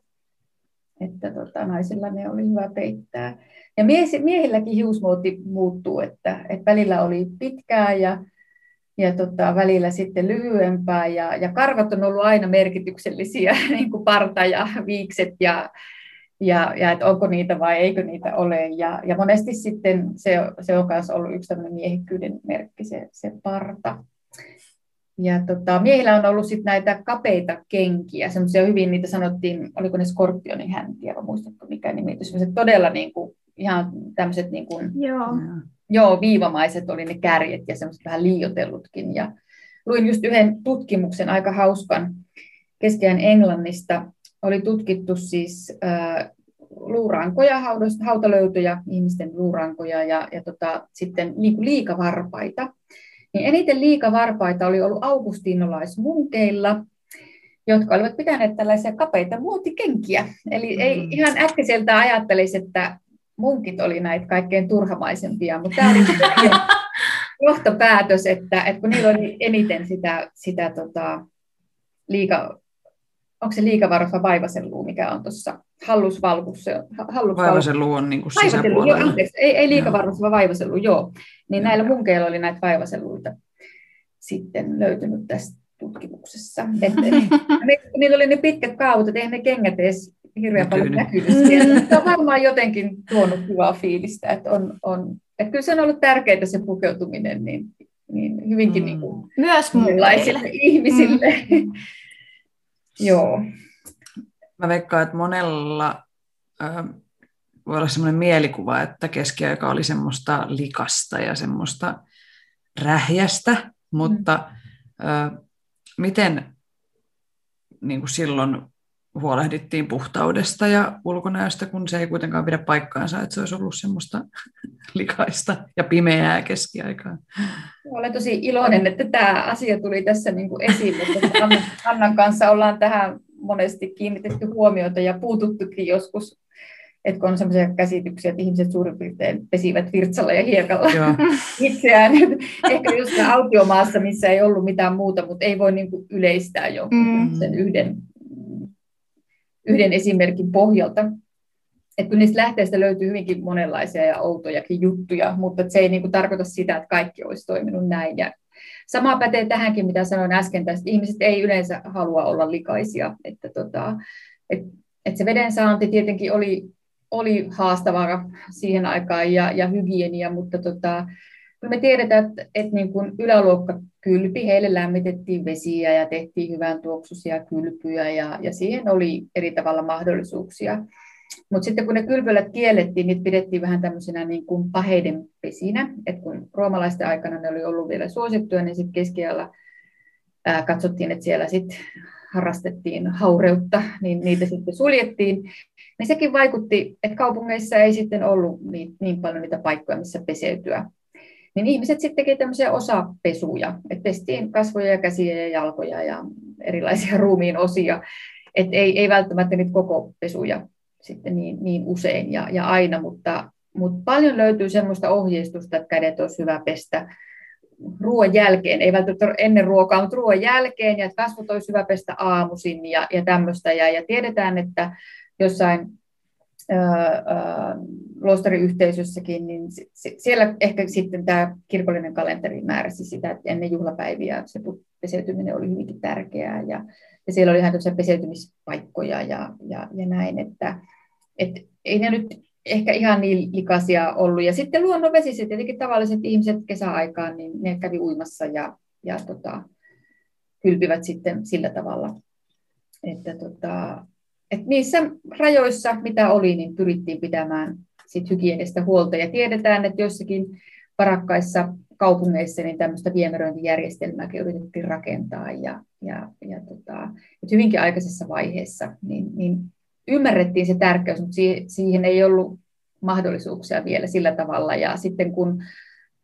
Speaker 3: Että tota, naisilla ne oli hyvä peittää. Ja miehilläkin hiusmuoti muuttuu, että, että välillä oli pitkää ja ja tota, välillä sitten lyhyempää. Ja, ja karvat on ollut aina merkityksellisiä, niin kuin parta ja viikset ja, ja, ja että onko niitä vai eikö niitä ole. Ja, ja monesti sitten se, se on myös ollut yksi tämmöinen miehikkyyden merkki, se, se parta. Ja tota, miehillä on ollut sitten näitä kapeita kenkiä, semmoisia hyvin, niitä sanottiin, oliko ne skorpionin häntiä, vai muistatko mikä nimitys, semmoiset todella niin kuin, ihan tämmöiset niin kuin,
Speaker 1: Joo
Speaker 3: Joo, viivamaiset oli ne kärjet ja semmoiset vähän liiotellutkin. Ja luin just yhden tutkimuksen, aika hauskan, keskiään Englannista. Oli tutkittu siis äh, luurankoja, hautalöytöjä, ihmisten luurankoja ja, ja tota, sitten niin liikavarpaita. Niin eniten liikavarpaita oli ollut augustinolaismunkeilla, jotka olivat pitäneet tällaisia kapeita muotikenkiä. Eli mm. ei ihan äkkiseltä ajattelisi, että munkit oli näitä kaikkein turhamaisempia, mutta tämä oli johtopäätös, että, että kun niillä oli eniten sitä, sitä tota, liika, onko se liikavarus vai vaivaseluu, mikä on tuossa hallusvalkussa.
Speaker 2: Hallus vaivaseluu on niin kuin sisäpuolella.
Speaker 3: Joo, anteeksi, ei, ei liikavarus, vaan vaivaseluu, joo. Niin näillä munkeilla oli näitä vaivaseluita sitten löytynyt tästä tutkimuksessa. Että, niillä oli ne pitkät kaavut, että eihän ne kengät edes hirveän paljon näkynyt siellä. Se on varmaan jotenkin tuonut hyvää fiilistä, että, on, on, että kyllä se on ollut tärkeää se pukeutuminen niin, niin hyvinkin mm. niin kuin
Speaker 1: myös muunlaisille
Speaker 3: ihmisille. Mm. Joo.
Speaker 2: Mä veikkaan, että monella äh, voi olla semmoinen mielikuva, että keskiaika oli semmoista likasta ja semmoista rähjästä, mutta mm. äh, miten niin kuin silloin huolehdittiin puhtaudesta ja ulkonäöstä, kun se ei kuitenkaan pidä paikkaansa, että se olisi ollut semmoista likaista ja pimeää keskiaikaa.
Speaker 3: Olen tosi iloinen, että tämä asia tuli tässä niin kuin esiin, mutta Annan kanssa ollaan tähän monesti kiinnitetty huomiota ja puututtukin joskus, että kun on sellaisia käsityksiä, että ihmiset suurin piirtein pesivät virtsalla ja hiekalla Joo. itseään. Ehkä just autiomaassa, missä ei ollut mitään muuta, mutta ei voi niin kuin yleistää jonkun mm. sen yhden yhden esimerkin pohjalta. Että kyllä niistä lähteistä löytyy hyvinkin monenlaisia ja outojakin juttuja, mutta se ei niin kuin tarkoita sitä, että kaikki olisi toiminut näin. Ja sama pätee tähänkin, mitä sanoin äsken tästä. Ihmiset ei yleensä halua olla likaisia. Että tota, et, et se veden saanti tietenkin oli oli haastavaa siihen aikaan ja, ja hygienia, mutta tota, me tiedetään, että, että niin kuin yläluokka kylpi, heille lämmitettiin vesiä ja tehtiin hyvän tuoksuisia kylpyjä ja, ja siihen oli eri tavalla mahdollisuuksia. Mutta sitten kun ne kylpylät kiellettiin, niitä pidettiin vähän tämmöisenä niin kuin paheiden pesinä. Et kun roomalaisten aikana ne oli ollut vielä suosittuja, niin sitten keskiajalla ää, katsottiin, että siellä sitten harrastettiin haureutta, niin niitä sitten suljettiin. Niin sekin vaikutti, että kaupungeissa ei sitten ollut niin, niin paljon niitä paikkoja, missä peseytyä. Niin ihmiset sitten teki tämmöisiä osapesuja, että pestiin kasvoja ja käsiä ja jalkoja ja erilaisia ruumiin osia. Että ei, ei välttämättä niitä koko pesuja sitten niin, niin usein ja, ja aina, mutta, mutta paljon löytyy semmoista ohjeistusta, että kädet olisi hyvä pestä ruoan jälkeen, ei välttämättä ennen ruokaa, mutta ruoan jälkeen, ja että kasvot olisi hyvä pestä aamuisin ja, ja tämmöistä. Ja, ja tiedetään, että jossain luostariyhteisössäkin, niin siellä ehkä sitten tämä kirkollinen kalenteri määräsi sitä, että ennen juhlapäiviä se peseytyminen oli hyvinkin tärkeää ja, ja siellä oli ihan peseytymispaikkoja ja, ja, ja näin, että et ei ne nyt ehkä ihan niin likaisia ollut. Ja sitten luonnonvesiset, tietenkin tavalliset ihmiset kesäaikaan, niin ne kävi uimassa ja, ja tota, kylpivät sitten sillä tavalla, että tota, et niissä rajoissa, mitä oli, niin pyrittiin pitämään sit hygienistä huolta. Ja tiedetään, että joissakin parakkaissa kaupungeissa niin tämmöistä viemäröintijärjestelmää yritettiin rakentaa ja, ja, ja tota, et hyvinkin aikaisessa vaiheessa niin, niin ymmärrettiin se tärkeys, mutta siihen ei ollut mahdollisuuksia vielä sillä tavalla. Ja sitten kun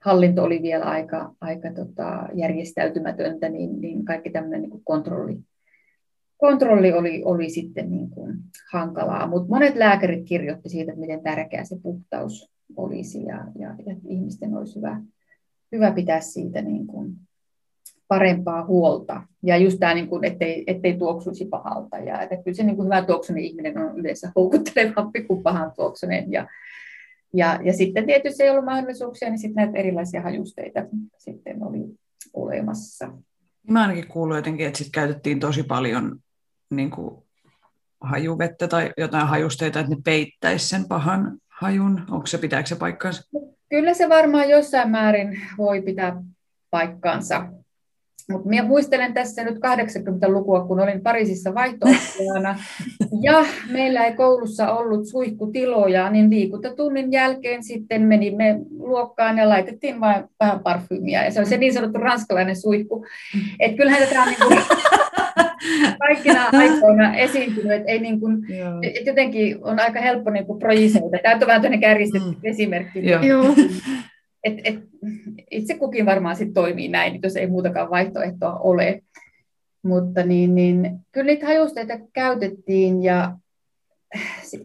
Speaker 3: hallinto oli vielä aika, aika tota, järjestäytymätöntä, niin, niin kaikki tämmöinen niin kontrolli, kontrolli oli, oli sitten niin kuin hankalaa. Mutta monet lääkärit kirjoitti siitä, että miten tärkeä se puhtaus olisi ja, ja, ja ihmisten olisi hyvä, hyvä pitää siitä niin kuin parempaa huolta. Ja just tämä, niin kuin, ettei, ettei tuoksuisi pahalta. Ja että kyllä se niin kuin hyvä tuoksunen ihminen on yleensä houkuttelevampi kuin pahan tuoksunen. Ja, ja, ja sitten tietysti ei ollut mahdollisuuksia, niin sitten näitä erilaisia hajusteita sitten oli olemassa.
Speaker 2: Mä ainakin kuullut jotenkin, että sit käytettiin tosi paljon niin kuin hajuvettä tai jotain hajusteita, että ne peittäisi sen pahan hajun. Onko se, pitääkö se paikkansa?
Speaker 3: Kyllä se varmaan jossain määrin voi pitää paikkaansa. Mutta minä muistelen tässä nyt 80-lukua, kun olin Pariisissa vaihto ja meillä ei koulussa ollut suihkutiloja, niin liikuntatunnin jälkeen sitten menimme luokkaan ja laitettiin vain vähän parfyymiä. Ja se oli se niin sanottu ranskalainen suihku. Että kyllähän tätä on niin kuin kaikkina aikoina esiintynyt, että ei niin kuin, et jotenkin on aika helppo niin kuin projisoida. Tämä on vähän tämmöinen kärjistetty mm. esimerkki. Joo et, et, itse kukin varmaan sit toimii näin, jos ei muutakaan vaihtoehtoa ole. Mutta niin, niin, kyllä niitä hajusteita käytettiin ja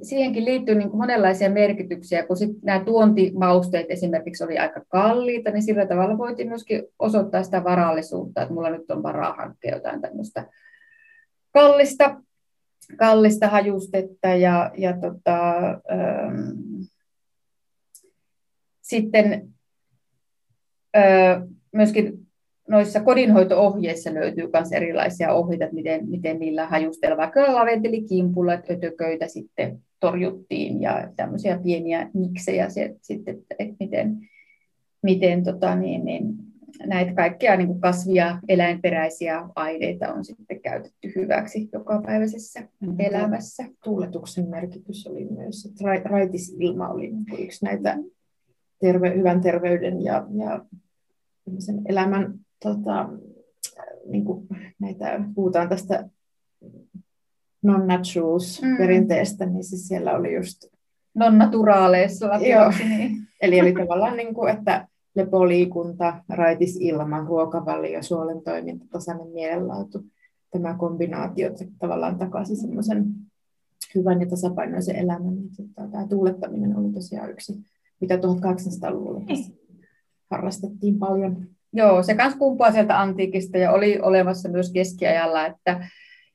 Speaker 3: siihenkin liittyy niin kuin monenlaisia merkityksiä, kun sit nämä tuontimausteet esimerkiksi oli aika kalliita, niin sillä tavalla voitiin myöskin osoittaa sitä varallisuutta, että mulla nyt on varaa hankkia jotain tämmöistä kallista, kallista hajustetta ja, ja tota, ähm, sitten myöskin noissa kodinhoito-ohjeissa löytyy myös erilaisia ohjeita, että miten, miten niillä hajustella. Vaikka laventilikimpulla, että ötököitä sitten torjuttiin ja tämmöisiä pieniä miksejä se, sitten, että miten, miten tota, niin, niin, näitä kaikkia niin kuin kasvia, eläinperäisiä aineita on sitten käytetty hyväksi jokapäiväisessä mm-hmm. elämässä.
Speaker 4: Tuuletuksen merkitys oli myös, että raitisilma oli yksi näitä terve, hyvän terveyden ja, ja elämän tota, niin kuin näitä, puhutaan tästä non-naturals-perinteestä, mm. niin siis siellä oli just...
Speaker 3: Non-naturaaleissa
Speaker 4: niin. Eli oli tavallaan, niin kuin, että lepoliikunta, raitis ilma, ruokavalio, suolen toiminta, tasainen mielenlaatu. Tämä kombinaatio tavallaan takaisin semmoisen hyvän ja tasapainoisen elämän. Tämä tuulettaminen oli tosiaan yksi mitä 1800-luvulla niin. harrastettiin paljon.
Speaker 3: Joo, se kanssa kumpuaa sieltä antiikista ja oli olemassa myös keskiajalla, että,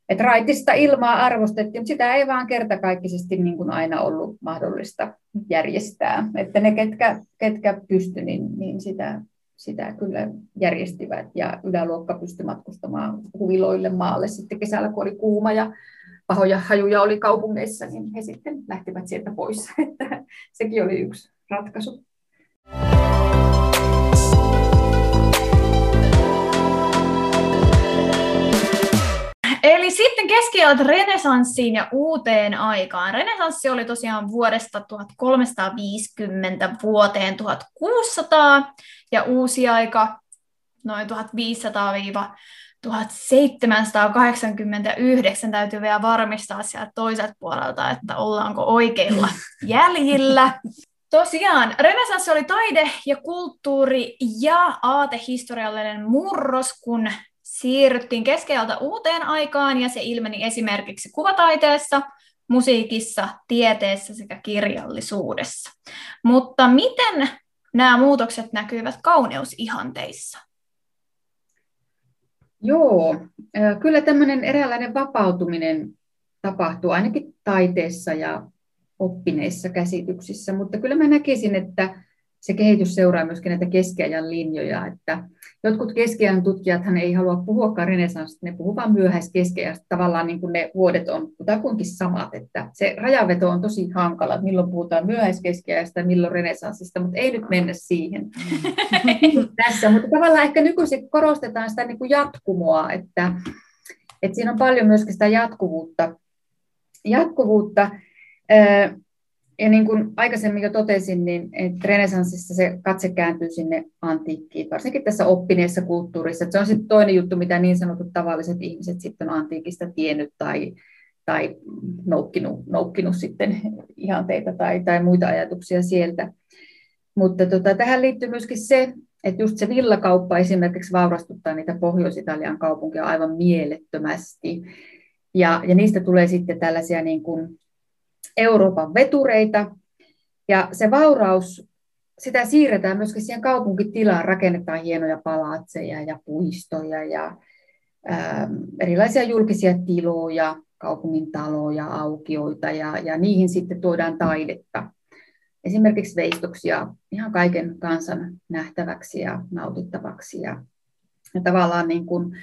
Speaker 3: että raitista ilmaa arvostettiin, mutta sitä ei vaan kertakaikkisesti niin kuin aina ollut mahdollista järjestää. Että ne, ketkä, ketkä pysty, niin, niin sitä, sitä kyllä järjestivät ja yläluokka pystyi matkustamaan huviloille maalle sitten kesällä, kun oli kuuma ja pahoja hajuja oli kaupungeissa, niin he sitten lähtivät sieltä pois. Että sekin oli yksi ratkaisu.
Speaker 1: Eli sitten keskiajalta renesanssiin ja uuteen aikaan. Renesanssi oli tosiaan vuodesta 1350 vuoteen 1600 ja uusi aika noin 1500-1789 täytyy vielä varmistaa sieltä toiselta puolelta, että ollaanko oikeilla jäljillä. Tosiaan, renesanssi oli taide- ja kulttuuri- ja aatehistoriallinen murros, kun siirryttiin keskeltä uuteen aikaan ja se ilmeni esimerkiksi kuvataiteessa, musiikissa, tieteessä sekä kirjallisuudessa. Mutta miten nämä muutokset näkyvät kauneusihanteissa?
Speaker 3: Joo, kyllä tämmöinen eräänlainen vapautuminen tapahtuu ainakin taiteessa ja oppineissa käsityksissä, mutta kyllä mä näkisin, että se kehitys seuraa myöskin näitä keskiajan linjoja, että jotkut keskiajan tutkijathan ei halua puhuakaan renesanssista, ne puhuvat vain myöhäiskeskiajasta, tavallaan niin kuin ne vuodet on kutakuinkin samat, että se rajaveto on tosi hankala, että milloin puhutaan myöhäiskeskiajasta ja milloin renesanssista, mutta ei nyt mennä siihen. Mm. tässä, mutta tavallaan ehkä nykyisin korostetaan sitä niin kuin jatkumoa, että, että siinä on paljon myöskin sitä jatkuvuutta, jatkuvuutta ja niin kuin aikaisemmin jo totesin, niin renesanssissa se katse kääntyy sinne antiikkiin, varsinkin tässä oppineessa kulttuurissa. Että se on sitten toinen juttu, mitä niin sanotut tavalliset ihmiset sitten on antiikista tiennyt tai, tai noukkinut, noukkinut sitten ihanteita tai, tai muita ajatuksia sieltä. Mutta tota, tähän liittyy myöskin se, että just se villakauppa esimerkiksi vaurastuttaa niitä Pohjois-Italian kaupunkia aivan mielettömästi. Ja, ja niistä tulee sitten tällaisia niin kuin Euroopan vetureita. Ja se vauraus, sitä siirretään myöskin siihen kaupunkitilaan, rakennetaan hienoja palatseja ja puistoja ja ää, erilaisia julkisia tiloja, kaupungin taloja, aukioita ja, ja niihin sitten tuodaan taidetta. Esimerkiksi veistoksia ihan kaiken kansan nähtäväksi ja nautittavaksi. Ja, ja tavallaan niin kuin,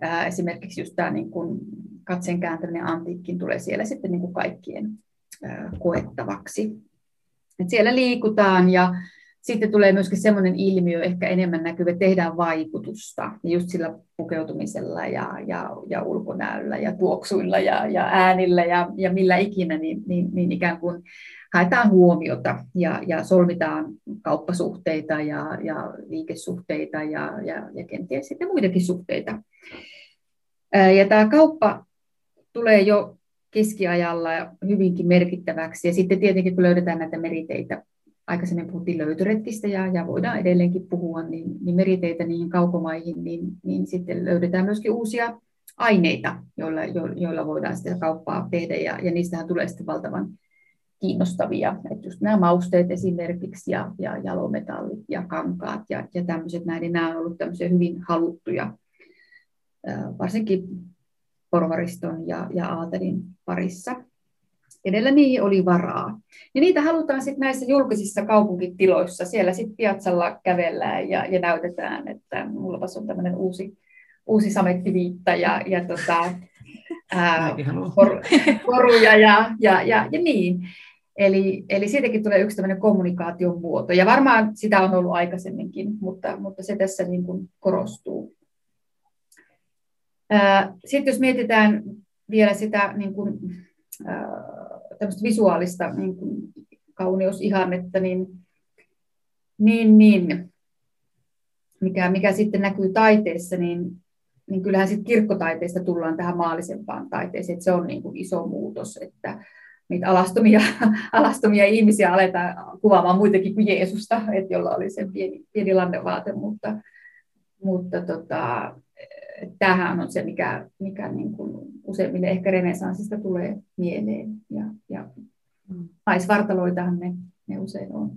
Speaker 3: ää, esimerkiksi just tämä niin kuin katsen kääntäminen antiikkiin tulee siellä sitten niin kuin kaikkien koettavaksi. Et siellä liikutaan ja sitten tulee myöskin semmoinen ilmiö, ehkä enemmän näkyvä, että tehdään vaikutusta just sillä pukeutumisella ja, ja, ja ulkonäöllä ja tuoksuilla ja, ja äänillä ja, ja millä ikinä, niin, niin, niin ikään kuin haetaan huomiota ja, ja solmitaan kauppasuhteita ja, ja liikesuhteita ja, ja, ja kenties sitten muitakin suhteita. Ja tämä kauppa tulee jo keskiajalla hyvinkin merkittäväksi. Ja sitten tietenkin, kun löydetään näitä meriteitä, aikaisemmin puhuttiin löytöretkistä ja, ja voidaan edelleenkin puhua, niin, niin meriteitä niihin kaukomaihin, niin, niin sitten löydetään myöskin uusia aineita, joilla, jo, joilla voidaan sitä kauppaa tehdä, ja, ja niistähän tulee sitten valtavan kiinnostavia. Että just nämä mausteet esimerkiksi ja, ja jalometallit ja kankaat ja, ja tämmöiset näin, niin nämä on ollut tämmöisiä hyvin haluttuja, varsinkin porvariston ja, ja aatelin parissa. Edellä niihin oli varaa. Ja niitä halutaan sitten näissä julkisissa kaupunkitiloissa. Siellä sitten piatsalla kävellään ja, ja näytetään, että mulla on tämmöinen uusi, uusi samettiviitta ja, ja tota, ää, kor, koruja ja, ja, ja, ja niin. Eli, eli siitäkin tulee yksi tämmöinen kommunikaation muoto. Ja varmaan sitä on ollut aikaisemminkin, mutta, mutta se tässä niin kuin korostuu. Sitten jos mietitään vielä sitä niin kuin, visuaalista niin kuin kauneusihannetta, niin, niin, niin mikä, mikä sitten näkyy taiteessa, niin, niin kyllähän sitten kirkkotaiteesta tullaan tähän maallisempaan taiteeseen, että se on niin kuin iso muutos, että niitä alastomia, alastomia ihmisiä aletaan kuvaamaan muitakin kuin Jeesusta, että jolla oli sen pieni, pieni lannevaate, mutta, mutta tota, tämähän on se, mikä, mikä niin kuin useimmille ehkä renesanssista tulee mieleen. Ja, ja mm. naisvartaloitahan ne, ne usein on.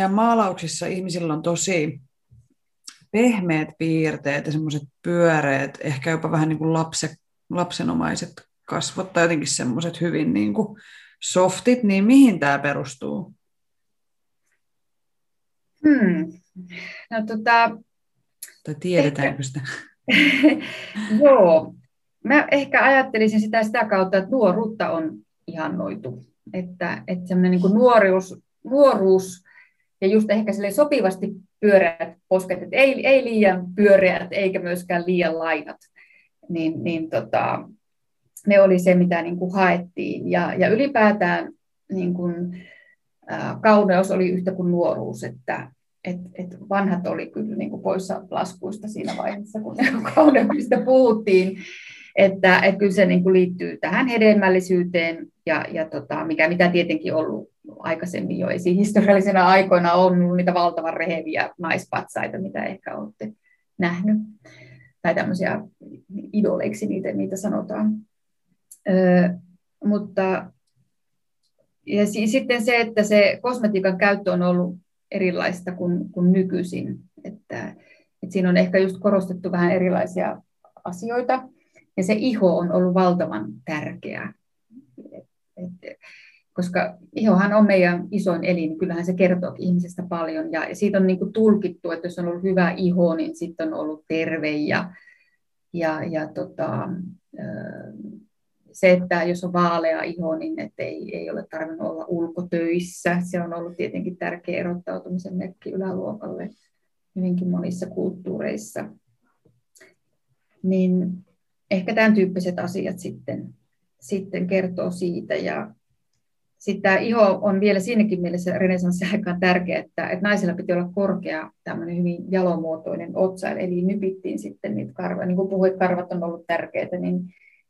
Speaker 2: ja maalauksissa ihmisillä on tosi pehmeät piirteet ja semmoiset pyöreät, ehkä jopa vähän niin kuin lapse, lapsenomaiset kasvot tai jotenkin semmoiset hyvin niin kuin softit, niin mihin tämä perustuu?
Speaker 3: Hmm. No, tota,
Speaker 2: tai tiedetäänkö sitä?
Speaker 3: Joo, mä ehkä ajattelisin sitä sitä kautta, että nuoruutta on ihannoitu. Että, että semmoinen niin nuoruus, nuoruus ja just ehkä sille sopivasti pyöreät posket, että ei, ei liian pyöreät eikä myöskään liian lainat, niin, niin tota, ne oli se, mitä niin kuin haettiin. Ja, ja ylipäätään niin kuin, ää, kauneus oli yhtä kuin nuoruus, että et, et vanhat oli kyllä niin kuin poissa laskuista siinä vaiheessa, kun kauneudesta puhuttiin. Että, että kyllä se niin kuin liittyy tähän hedelmällisyyteen, ja, ja tota, mikä mitä tietenkin ollut aikaisemmin jo esihistoriallisena aikoina on niitä valtavan reheviä naispatsaita, mitä ehkä olette nähnyt. Tai tämmöisiä idoleiksi niitä, niitä sanotaan. Ö, mutta ja si- sitten se, että se kosmetiikan käyttö on ollut erilaista kuin, kuin nykyisin. Että, että siinä on ehkä just korostettu vähän erilaisia asioita. Ja se iho on ollut valtavan tärkeä. Et, koska ihohan on meidän isoin elin, kyllähän se kertoo ihmisestä paljon. Ja siitä on niin tulkittu, että jos on ollut hyvä iho, niin sitten on ollut terve. Ja, ja, ja tota, se, että jos on vaalea iho, niin ei, ei ole tarvinnut olla ulkotöissä. Se on ollut tietenkin tärkeä erottautumisen merkki yläluokalle hyvinkin monissa kulttuureissa. Niin ehkä tämän tyyppiset asiat sitten, sitten kertoo siitä. Ja sitten tämä iho on vielä siinäkin mielessä renesanssiaikaan tärkeä, että, että naisilla piti olla korkea, tämmöinen hyvin jalomuotoinen otsa, eli nypittiin sitten niitä karvoja. Niin kuin puhuit, karvat on ollut tärkeitä, niin,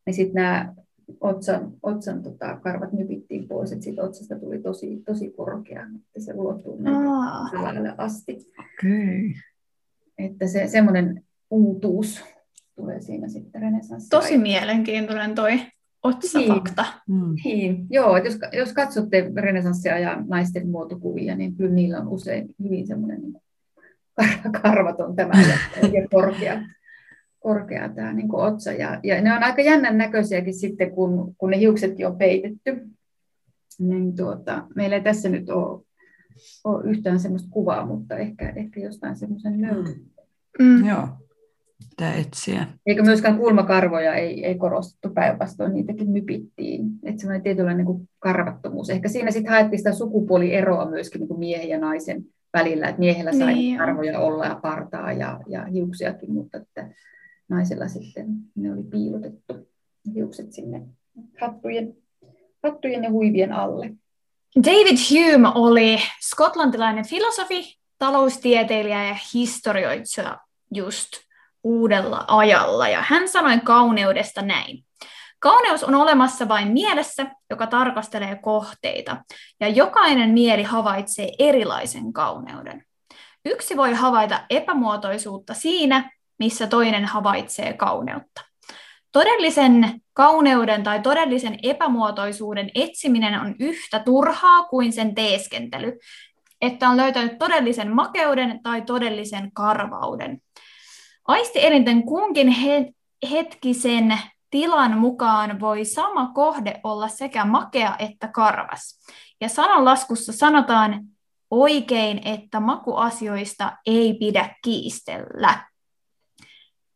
Speaker 3: niin sitten nämä otsan, otsan tota, karvat nypittiin pois, että siitä otsasta tuli tosi, tosi korkea, että se ulottuu selälle asti.
Speaker 2: Okay.
Speaker 3: Että se semmoinen uutuus tulee siinä sitten renesanssi.
Speaker 1: Tosi mielenkiintoinen toi otsafakta.
Speaker 3: Niin. niin. Joo, että jos, jos katsotte renesanssiajan naisten muotokuvia, niin kyllä niillä on usein hyvin semmoinen niin karvaton tämä ja korkea korkea tämä niin kuin otsa. Ja, ja ne on aika jännän näköisiäkin sitten, kun, kun ne hiuksetkin on peitetty. Niin tuota, meillä ei tässä nyt ole, ole yhtään sellaista kuvaa, mutta ehkä, ehkä jostain semmoisen löydyn.
Speaker 2: Mm. Joo, pitää etsiä.
Speaker 3: Eikä myöskään kulmakarvoja ei, ei korostettu päinvastoin, niitäkin nypittiin. Että semmoinen tietynlainen niin kuin karvattomuus. Ehkä siinä sitten haettiin sitä sukupuolieroa myöskin niin kuin miehen ja naisen välillä, että miehellä sai niin, karvoja olla ja partaa ja, ja hiuksiakin, mutta että naisella sitten ne oli piilotettu hiukset sinne hattujen, hattujen ja huivien alle.
Speaker 1: David Hume oli skotlantilainen filosofi, taloustieteilijä ja historioitsija just uudella ajalla. Ja hän sanoi kauneudesta näin. Kauneus on olemassa vain mielessä, joka tarkastelee kohteita, ja jokainen mieli havaitsee erilaisen kauneuden. Yksi voi havaita epämuotoisuutta siinä, missä toinen havaitsee kauneutta. Todellisen kauneuden tai todellisen epämuotoisuuden etsiminen on yhtä turhaa kuin sen teeskentely, että on löytänyt todellisen makeuden tai todellisen karvauden. Aistielinten kunkin hetkisen tilan mukaan voi sama kohde olla sekä makea että karvas. Ja sananlaskussa sanotaan oikein, että makuasioista ei pidä kiistellä.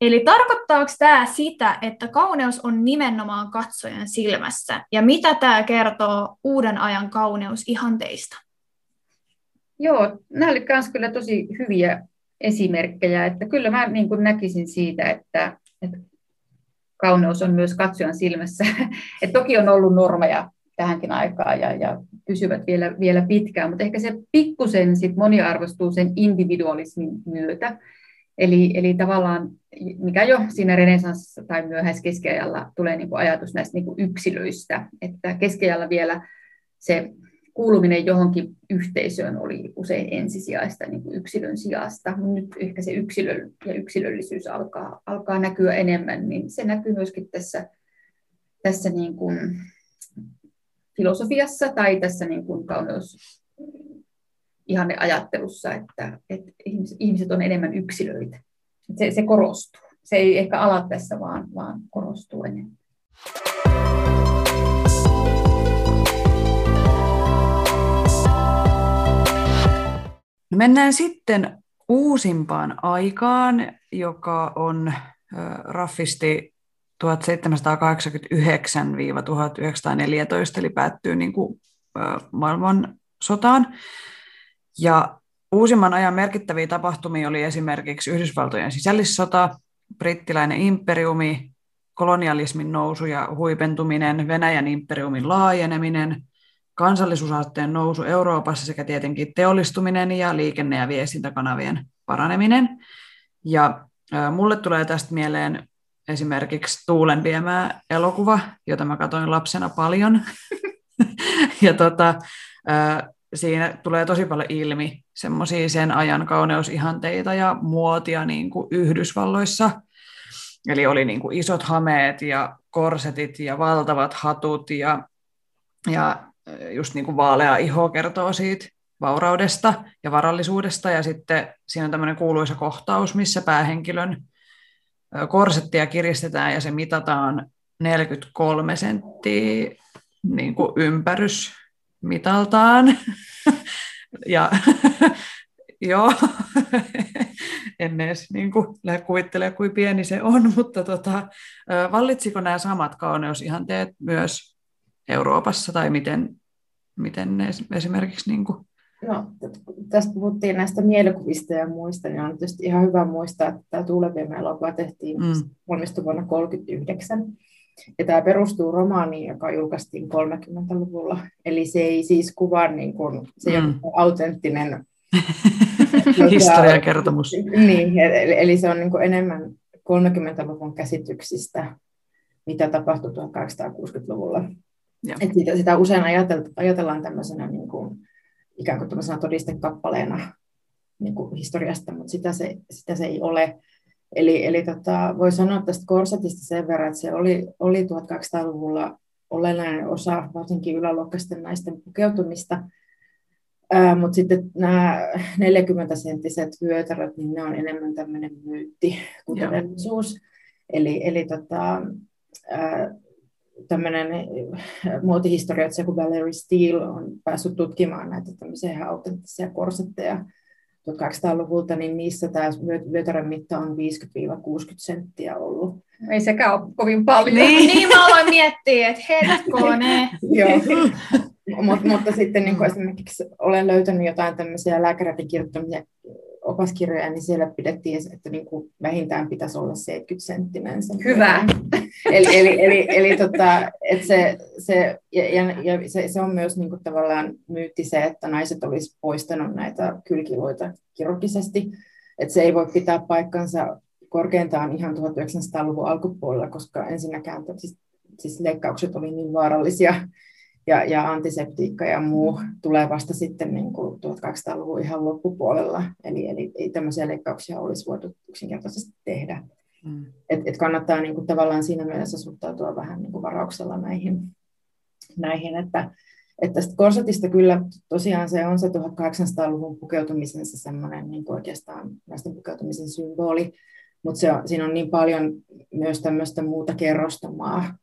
Speaker 1: Eli tarkoittaako tämä sitä, että kauneus on nimenomaan katsojan silmässä? Ja mitä tämä kertoo uuden ajan kauneusihanteista?
Speaker 3: Joo, nämä olivat myös kyllä tosi hyviä esimerkkejä. Että kyllä mä niin kuin näkisin siitä, että, että kauneus on myös katsojan silmässä. Et toki on ollut normeja tähänkin aikaan ja, ja pysyvät vielä, vielä pitkään, mutta ehkä se pikkusen sit moniarvostuu sen individualismin myötä. Eli, eli tavallaan, mikä jo siinä renesanssissa tai myöhäiskeskiajalla tulee niin kuin ajatus näistä niin kuin yksilöistä, että keskiajalla vielä se kuuluminen johonkin yhteisöön oli usein ensisijaista niin kuin yksilön sijasta. Nyt ehkä se yksilö ja yksilöllisyys alkaa, alkaa näkyä enemmän, niin se näkyy myöskin tässä, tässä niin kuin filosofiassa tai tässä niin kuin kauneus ihanne ajattelussa, että, että ihmiset on enemmän yksilöitä. Se, se korostuu. Se ei ehkä ala tässä, vaan, vaan korostuu enemmän.
Speaker 2: No mennään sitten uusimpaan aikaan, joka on raffisti 1789-1914, eli päättyy niin kuin, maailman sotaan. Ja uusimman ajan merkittäviä tapahtumia oli esimerkiksi Yhdysvaltojen sisällissota, brittiläinen imperiumi, kolonialismin nousu ja huipentuminen, Venäjän imperiumin laajeneminen, kansallisuusasteen nousu Euroopassa sekä tietenkin teollistuminen ja liikenne- ja viestintäkanavien paraneminen. Ja mulle tulee tästä mieleen esimerkiksi Tuulen viemää elokuva, jota mä katsoin lapsena paljon. ja tota, siinä tulee tosi paljon ilmi semmoisia sen ajan kauneusihanteita ja muotia niin kuin Yhdysvalloissa. Eli oli niin kuin isot hameet ja korsetit ja valtavat hatut ja, ja just niin kuin vaalea iho kertoo siitä vauraudesta ja varallisuudesta. Ja sitten siinä on tämmöinen kuuluisa kohtaus, missä päähenkilön korsettia kiristetään ja se mitataan 43 senttiä niin kuin ympärys mitaltaan. ja joo, en edes niin kuin, lähde kuvittelemaan, kuin pieni se on, mutta tota, vallitsiko nämä samat kauneusihanteet myös Euroopassa, tai miten, miten ne esimerkiksi... Niin kuin...
Speaker 4: No, tästä puhuttiin näistä mielikuvista ja muista, niin on tietysti ihan hyvä muistaa, että tämä Tuuleviemme elokuva tehtiin mm. vuonna 1939. Ja tämä perustuu romaaniin, joka julkaistiin 30-luvulla. Eli se ei siis kuvaa, niin kuin, se ei mm. ole autenttinen
Speaker 2: historiakertomus.
Speaker 4: Niin, eli, eli se on niin kuin enemmän 30-luvun käsityksistä, mitä tapahtui 1860-luvulla. Et sitä, sitä usein ajatellaan tämmöisenä niin kuin, ikään kuin tämmöisenä todistekappaleena niin kuin historiasta, mutta sitä se, sitä se ei ole. Eli, eli tota, voi sanoa tästä korsetista sen verran, että se oli, oli 1200-luvulla olennainen osa varsinkin yläluokkaisten naisten pukeutumista, Ää, mutta sitten nämä 40-senttiset vyötäröt, niin ne on enemmän tämmöinen myytti kuin todellisuus. Eli, eli tota, tämmöinen muotihistorioitsija kuin Valerie Steele on päässyt tutkimaan näitä tämmöisiä ihan autenttisia korsetteja 1800-luvulta, niin niissä tämä vyötärön mitta on 50-60 senttiä ollut.
Speaker 3: Ei sekään ole kovin paljon.
Speaker 1: Niin, niin mä aloin miettiä, että hetkonen.
Speaker 4: Joo. Mut, mutta sitten niin kuin esimerkiksi olen löytänyt jotain tämmöisiä lääkäreiden kirjoittamia opaskirjoja, niin siellä pidettiin, että niin kuin vähintään pitäisi olla 70 senttinen.
Speaker 3: Hyvä.
Speaker 4: Eli, eli, eli, eli tota, että se, se, ja, ja se, se, on myös niin kuin tavallaan myytti se, että naiset olisi poistanut näitä kylkiluita kirurgisesti. Että se ei voi pitää paikkansa korkeintaan ihan 1900-luvun alkupuolella, koska ensinnäkään siis, siis leikkaukset oli niin vaarallisia ja, ja antiseptiikka ja muu tulee vasta sitten niin kuin 1200-luvun ihan loppupuolella. Eli, eli ei tämmöisiä leikkauksia olisi voitu yksinkertaisesti tehdä. Mm. Et, et kannattaa niin kuin, tavallaan siinä mielessä suhtautua vähän niin kuin varauksella näihin, näihin että, että tästä korsetista kyllä tosiaan se on se 1800-luvun pukeutumisen se semmoinen niin oikeastaan naisten pukeutumisen symboli, mutta se on, siinä on niin paljon myös tämmöistä muuta kerrostamaa,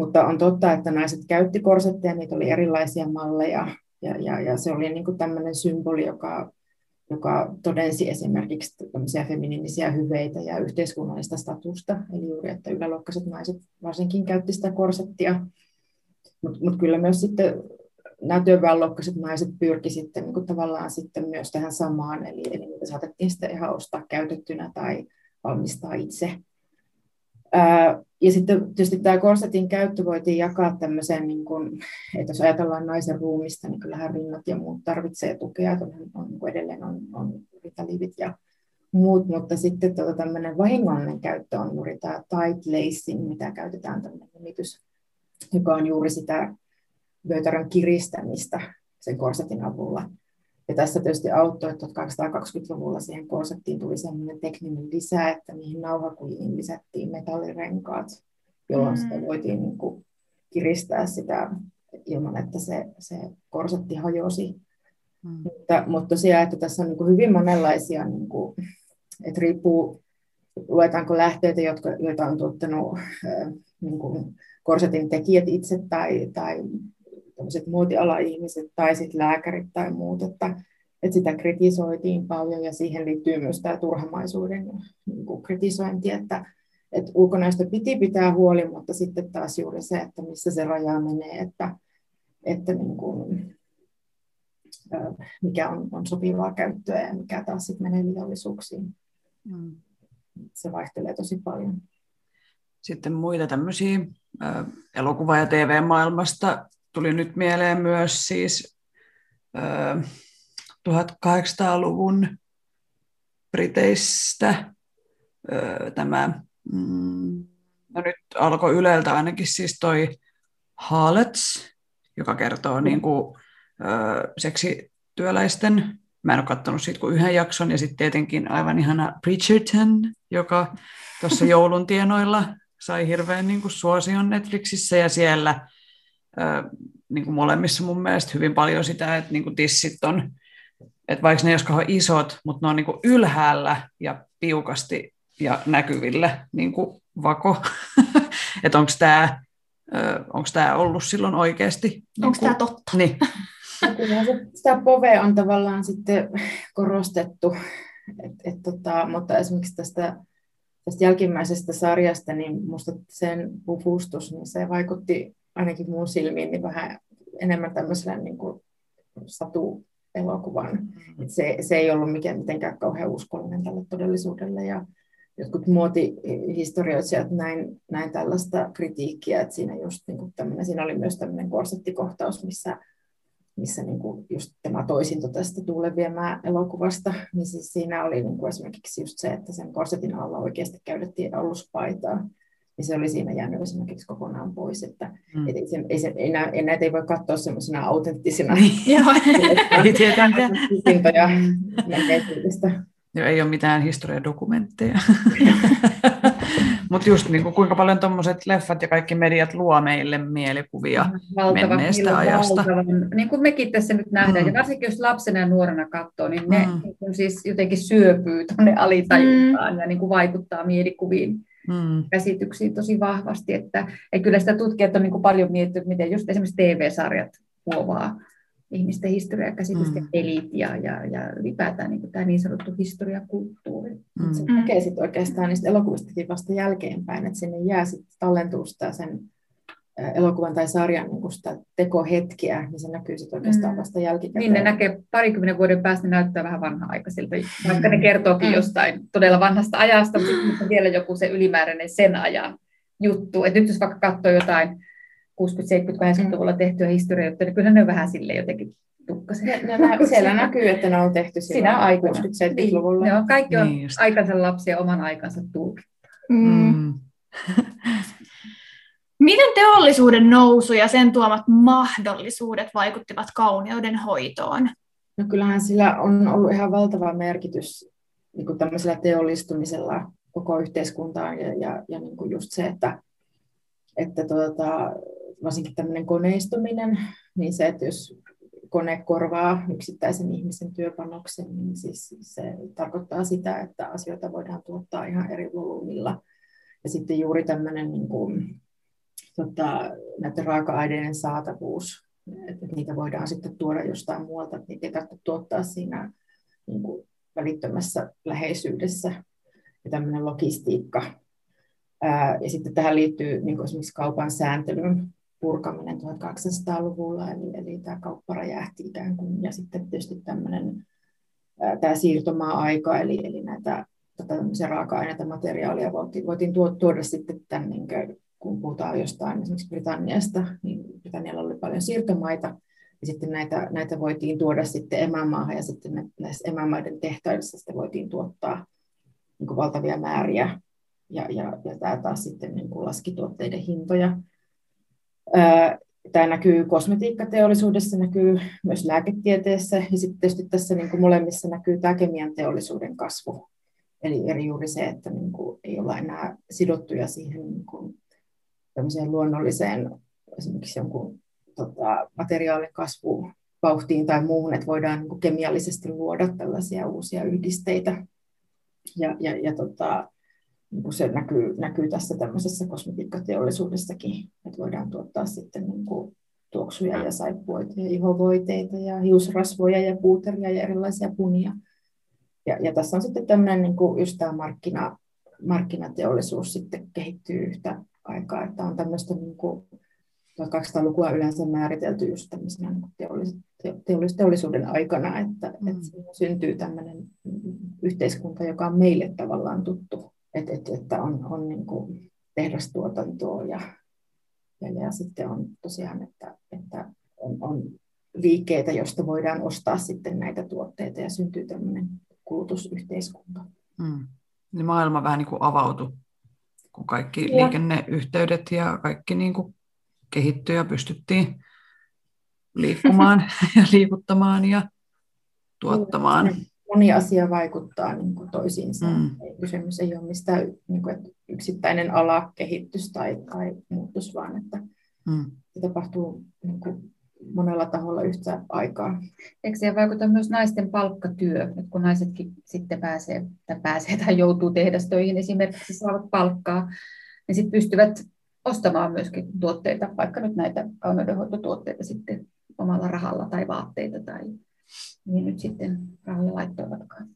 Speaker 4: mutta on totta, että naiset käytti korsetteja, niitä oli erilaisia malleja, ja, ja, ja se oli niin tämmöinen symboli, joka, joka todensi esimerkiksi tämmöisiä feminiinisiä hyveitä ja yhteiskunnallista statusta, eli juuri, että yläluokkaiset naiset varsinkin käytti sitä korsettia, mutta mut kyllä myös sitten nämä työväenluokkaiset naiset pyrki sitten niin tavallaan sitten myös tähän samaan, eli, eli niitä saatettiin sitten ihan ostaa käytettynä tai valmistaa itse. Ja sitten tietysti tämä korsetin käyttö voitiin jakaa tämmöiseen, niin kuin, että jos ajatellaan naisen ruumista, niin kyllähän rinnat ja muut tarvitsee tukea, että on, on, niin edelleen on, on ritaliivit ja muut, mutta sitten tuota, tämmöinen vahingollinen käyttö on juuri tämä tight lacing, mitä käytetään tämmöinen nimitys, joka on juuri sitä vyötärön kiristämistä sen korsetin avulla. Ja tässä tietysti auttoi, että 1220-luvulla siihen korsettiin tuli sellainen tekninen lisä, että niihin nauhakujiin lisättiin metallirenkaat, jolloin mm. sitä voitiin niin kuin kiristää sitä ilman, että se, se korsetti hajosi. Mm. Mutta, mutta tosiaan, että tässä on niin kuin hyvin monenlaisia, niin kuin, että riippuu, luetaanko lähteitä, jotka, joita on tuottanut äh, niin kuin korsetin tekijät itse tai, tai tämmöiset muotiala-ihmiset tai sitten lääkärit tai muut, että, että sitä kritisoitiin paljon ja siihen liittyy myös tämä turhamaisuuden niin kuin kritisointi, että, että ulkonäöstä piti pitää huoli, mutta sitten taas juuri se, että missä se raja menee, että, että niin kuin, mikä on, on sopivaa käyttöä ja mikä taas sitten menee liiallisuuksiin. Mm. Se vaihtelee tosi paljon.
Speaker 2: Sitten muita tämmöisiä elokuva- ja TV-maailmasta tuli nyt mieleen myös siis 1800-luvun Briteistä tämä, mm, no nyt alkoi Yleltä ainakin siis toi Harlots, joka kertoo mm. niin kuin, seksityöläisten, mä en ole katsonut siitä kuin yhden jakson, ja sitten tietenkin aivan ihana Bridgerton, joka tuossa joulun tienoilla sai hirveän niin kuin suosion Netflixissä, ja siellä niin kuin molemmissa mun mielestä hyvin paljon sitä, että niin kuin tissit on, että vaikka ne ole isot, mutta ne on niin kuin ylhäällä ja piukasti ja näkyvillä niin kuin vako. että onko tämä onko tämä ollut silloin oikeasti?
Speaker 1: Onko niin tämä totta?
Speaker 2: Niin.
Speaker 4: Kyllä se, sitä pove on tavallaan sitten korostettu, et, et tota, mutta esimerkiksi tästä, tästä jälkimmäisestä sarjasta, niin minusta sen pufustus, niin se vaikutti ainakin mun silmiin niin vähän enemmän tämmöisellä niin kuin satu-elokuvan. Mm. se, se ei ollut mikään mitenkään kauhean uskollinen tälle todellisuudelle. Ja jotkut muotihistorioitsijat näin, näin tällaista kritiikkiä, että siinä, just niin kuin siinä oli myös tämmöinen korsettikohtaus, missä missä niin kuin just tämä toisinto tästä Tuulen viemää elokuvasta, niin siis siinä oli niin kuin esimerkiksi just se, että sen korsetin alla oikeasti käytettiin aluspaitaa, niin se oli siinä jäänyt esimerkiksi kokonaan pois, että mm. et ei, se, ei, se, ei, nä, ei näitä ei voi katsoa semmoisena autenttisina
Speaker 2: Joo, ei tietenkään.
Speaker 4: menneisyydestä.
Speaker 2: Joo, ei ole mitään historiadokumentteja. Mutta just niin kuin, kuinka paljon tuommoiset leffat ja kaikki mediat luo meille mielikuvia valtava, menneestä ajasta. Valtavan,
Speaker 3: niin kuin mekin tässä nyt nähdään, mm. ja varsinkin jos lapsena ja nuorena katsoo, niin ne mm. niin kuin siis jotenkin syöpyy tuonne alitajuntaan mm. ja niin kuin vaikuttaa mielikuviin. Mm. käsityksiin tosi vahvasti, että, että kyllä sitä tutkijat on niin kuin paljon miettinyt, miten just esimerkiksi TV-sarjat muovaa ihmisten historiakäsitysten mm. pelit ja, ja, ja ylipäätään niin tämä niin sanottu historiakulttuuri.
Speaker 4: Mm. Se näkee sitten oikeastaan niistä elokuvistakin vasta jälkeenpäin, että sinne jää sitten tallentuu sitä sen elokuvan tai sarjan niin sitä tekohetkiä, niin se näkyy sitten oikeastaan mm. vasta jälkikäteen.
Speaker 3: Niin ne näkee parikymmenen vuoden päästä, ne näyttää vähän vanha-aikaisilta, vaikka ne kertookin mm. jostain todella vanhasta ajasta, mutta vielä joku se ylimääräinen sen ajan juttu. Et nyt jos vaikka katsoo jotain 60, 70, 80-luvulla tehtyä historiaa, niin kyllä ne on vähän sille jotenkin tukkasen.
Speaker 4: Siellä näkyy, että ne on tehty siinä aikana. 60-70-luvulla.
Speaker 3: Joo, kaikki on niin aikansa lapsia oman aikansa tulkittu.
Speaker 1: Mm. Miten teollisuuden nousu ja sen tuomat mahdollisuudet vaikuttivat kauneuden hoitoon?
Speaker 4: No kyllähän sillä on ollut ihan valtava merkitys niin kuin tämmöisellä teollistumisella koko yhteiskuntaan ja, ja, ja niin kuin just se, että, että tuota, varsinkin tämmöinen koneistuminen, niin se, että jos kone korvaa yksittäisen ihmisen työpanoksen, niin siis se tarkoittaa sitä, että asioita voidaan tuottaa ihan eri volyymilla. Ja sitten juuri tämmöinen niin kuin, tota, näiden raaka-aineiden saatavuus, että niitä voidaan sitten tuoda jostain muualta, että niitä ei tarvitse tuottaa siinä niin kuin välittömässä läheisyydessä. Ja tämmöinen logistiikka. Ää, ja sitten tähän liittyy niin kuin esimerkiksi kaupan sääntelyn purkaminen 1800-luvulla, eli, eli tämä kauppa räjähti ikään kuin, ja sitten tietysti tämmöinen tämä siirtomaa-aika, eli, eli näitä tätä raaka-aineita, materiaalia voitiin, voitiin tuoda sitten tämän, niin kuin, kun puhutaan jostain esimerkiksi Britanniasta, niin Britannialla oli paljon siirtomaita, ja sitten näitä, näitä voitiin tuoda sitten emämaahan, ja sitten näissä emämaiden tehtaissa sitten voitiin tuottaa niin kuin valtavia määriä, ja, ja, ja tämä taas sitten niin kuin laski tuotteiden hintoja. Tämä näkyy kosmetiikkateollisuudessa, näkyy myös lääketieteessä ja sitten tietysti tässä niin kuin molemmissa näkyy tämä kemian teollisuuden kasvu. Eli eri juuri se, että niin kuin ei olla enää sidottuja siihen niin kuin luonnolliseen esimerkiksi jonkun tota, materiaalin kasvuvauhtiin tai muuhun, että voidaan niin kuin kemiallisesti luoda tällaisia uusia yhdisteitä. Ja, ja, ja tota, niin se näkyy, näkyy tässä tämmöisessä kosmetiikkateollisuudessakin, että voidaan tuottaa sitten niin kuin tuoksuja ja saippuoita ja ihovoiteita ja hiusrasvoja ja puuteria ja erilaisia punia. Ja, ja tässä on sitten tämmöinen niin kuin just tämä markkina, markkinateollisuus sitten kehittyy yhtä aikaa, että on tämmöistä niin kuin 1200-lukua yleensä määritelty just tämmöisenä niin teollis, teollis, teollisuuden aikana, että, mm. että syntyy tämmöinen yhteiskunta, joka on meille tavallaan tuttu, että, että, että on, on niin kuin tehdastuotantoa ja, ja, ja sitten on tosiaan, että, että on, on liikkeitä, joista voidaan ostaa sitten näitä tuotteita ja syntyy tämmöinen kulutusyhteiskunta.
Speaker 2: Mm. Niin maailma vähän niin kuin avautui, kun kaikki ja. liikenneyhteydet ja kaikki niin kuin kehittyi ja pystyttiin liikkumaan ja liikuttamaan ja tuottamaan.
Speaker 4: Moni asia vaikuttaa niin kuin toisiinsa. Mm. Kysymys ei ole mistään niin kuin, että yksittäinen ala kehitys tai, tai muutos, vaan että mm. se tapahtuu niin kuin, monella taholla yhtä aikaa.
Speaker 3: Eikö siihen vaikuta myös naisten palkkatyö, että kun naisetkin sitten pääsee tai, pääsee tai joutuu tehdastöihin esimerkiksi saavat palkkaa, niin sitten pystyvät ostamaan myöskin tuotteita, vaikka nyt näitä kauneudenhoitotuotteita sitten omalla rahalla tai vaatteita tai niin nyt sitten rahoja laittoivatkaan.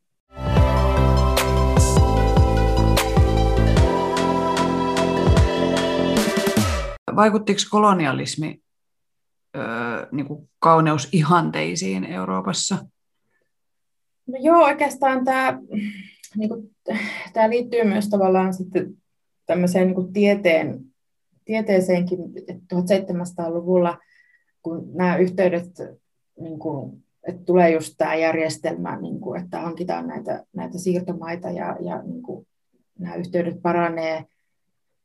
Speaker 2: Vaikuttiko kolonialismi niin kuin kauneusihanteisiin Euroopassa?
Speaker 4: No joo, oikeastaan tämä, niin kuin, tämä liittyy myös tavallaan sitten tämmöiseen niin kuin tieteen, tieteeseenkin 1700-luvulla, kun nämä yhteydet, niin kuin, että tulee just tämä järjestelmä, niin kuin, että hankitaan näitä, näitä siirtomaita ja, ja niin kuin, nämä yhteydet paranee,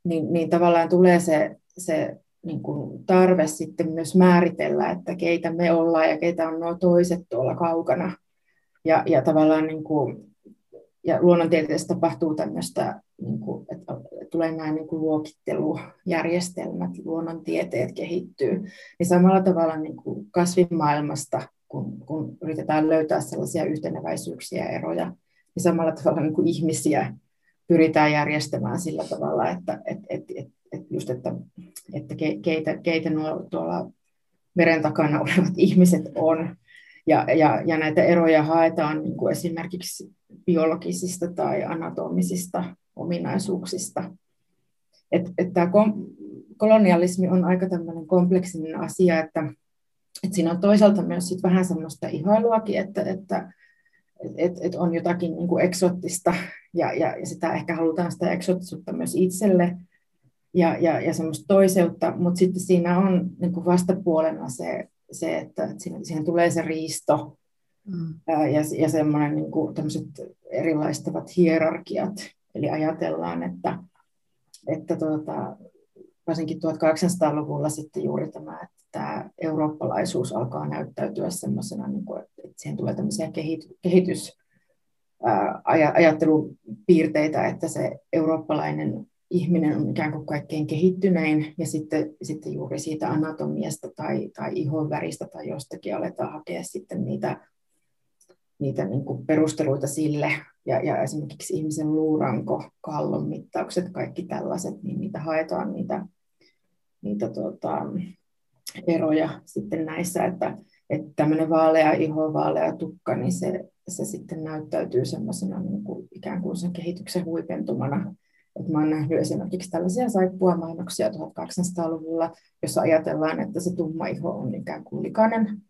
Speaker 4: niin, niin tavallaan tulee se, se niin kuin tarve sitten myös määritellä, että keitä me ollaan ja keitä on nuo toiset tuolla kaukana. Ja, ja tavallaan niin kuin, ja luonnontieteessä tapahtuu tämmöistä, niin kuin, että tulee nämä niin kuin luokittelujärjestelmät, luonnontieteet kehittyy, niin samalla tavalla niin kuin kasvimaailmasta, kun, kun yritetään löytää sellaisia yhteneväisyyksiä ja eroja, niin samalla tavalla niin kuin ihmisiä pyritään järjestämään sillä tavalla, että et, et, et, et just, että, että keitä, keitä nuo tuolla meren takana olevat ihmiset on. Ja, ja, ja näitä eroja haetaan niin kuin esimerkiksi biologisista tai anatomisista ominaisuuksista. Että et tämä kolonialismi on aika tämmöinen kompleksinen asia, että, että siinä on toisaalta myös sit vähän semmoista ihailuakin, että, että et, et on jotakin niin kuin eksottista ja, ja, ja sitä ehkä halutaan sitä eksottisuutta myös itselle ja, ja, ja semmoista toiseutta, mutta sitten siinä on niin kuin vastapuolena se, se että, että siihen, siihen tulee se riisto mm. ja, ja semmoinen niin kuin erilaistavat hierarkiat. Eli ajatellaan, että, että tuota, varsinkin 1800-luvulla sitten juuri tämä, että tämä eurooppalaisuus alkaa näyttäytyä semmoisena, niin kuin, että siihen tulee tämmöisiä kehitys, ajattelupiirteitä, että se eurooppalainen ihminen on ikään kuin kaikkein kehittynein, ja sitten, sitten juuri siitä anatomiasta tai, tai ihon väristä tai jostakin aletaan hakea sitten niitä, niitä niin kuin perusteluita sille, ja, ja esimerkiksi ihmisen luuranko, kallon mittaukset, kaikki tällaiset, niin niitä haetaan niitä, niitä tota, eroja sitten näissä, että, että tämmöinen vaalea iho, vaalea tukka, niin se, se sitten näyttäytyy semmoisena niin kuin ikään kuin sen kehityksen huipentumana. Et mä olen nähnyt esimerkiksi tällaisia saippua-mainoksia 1800-luvulla, jossa ajatellaan, että se tumma iho on ikään kuin likainen,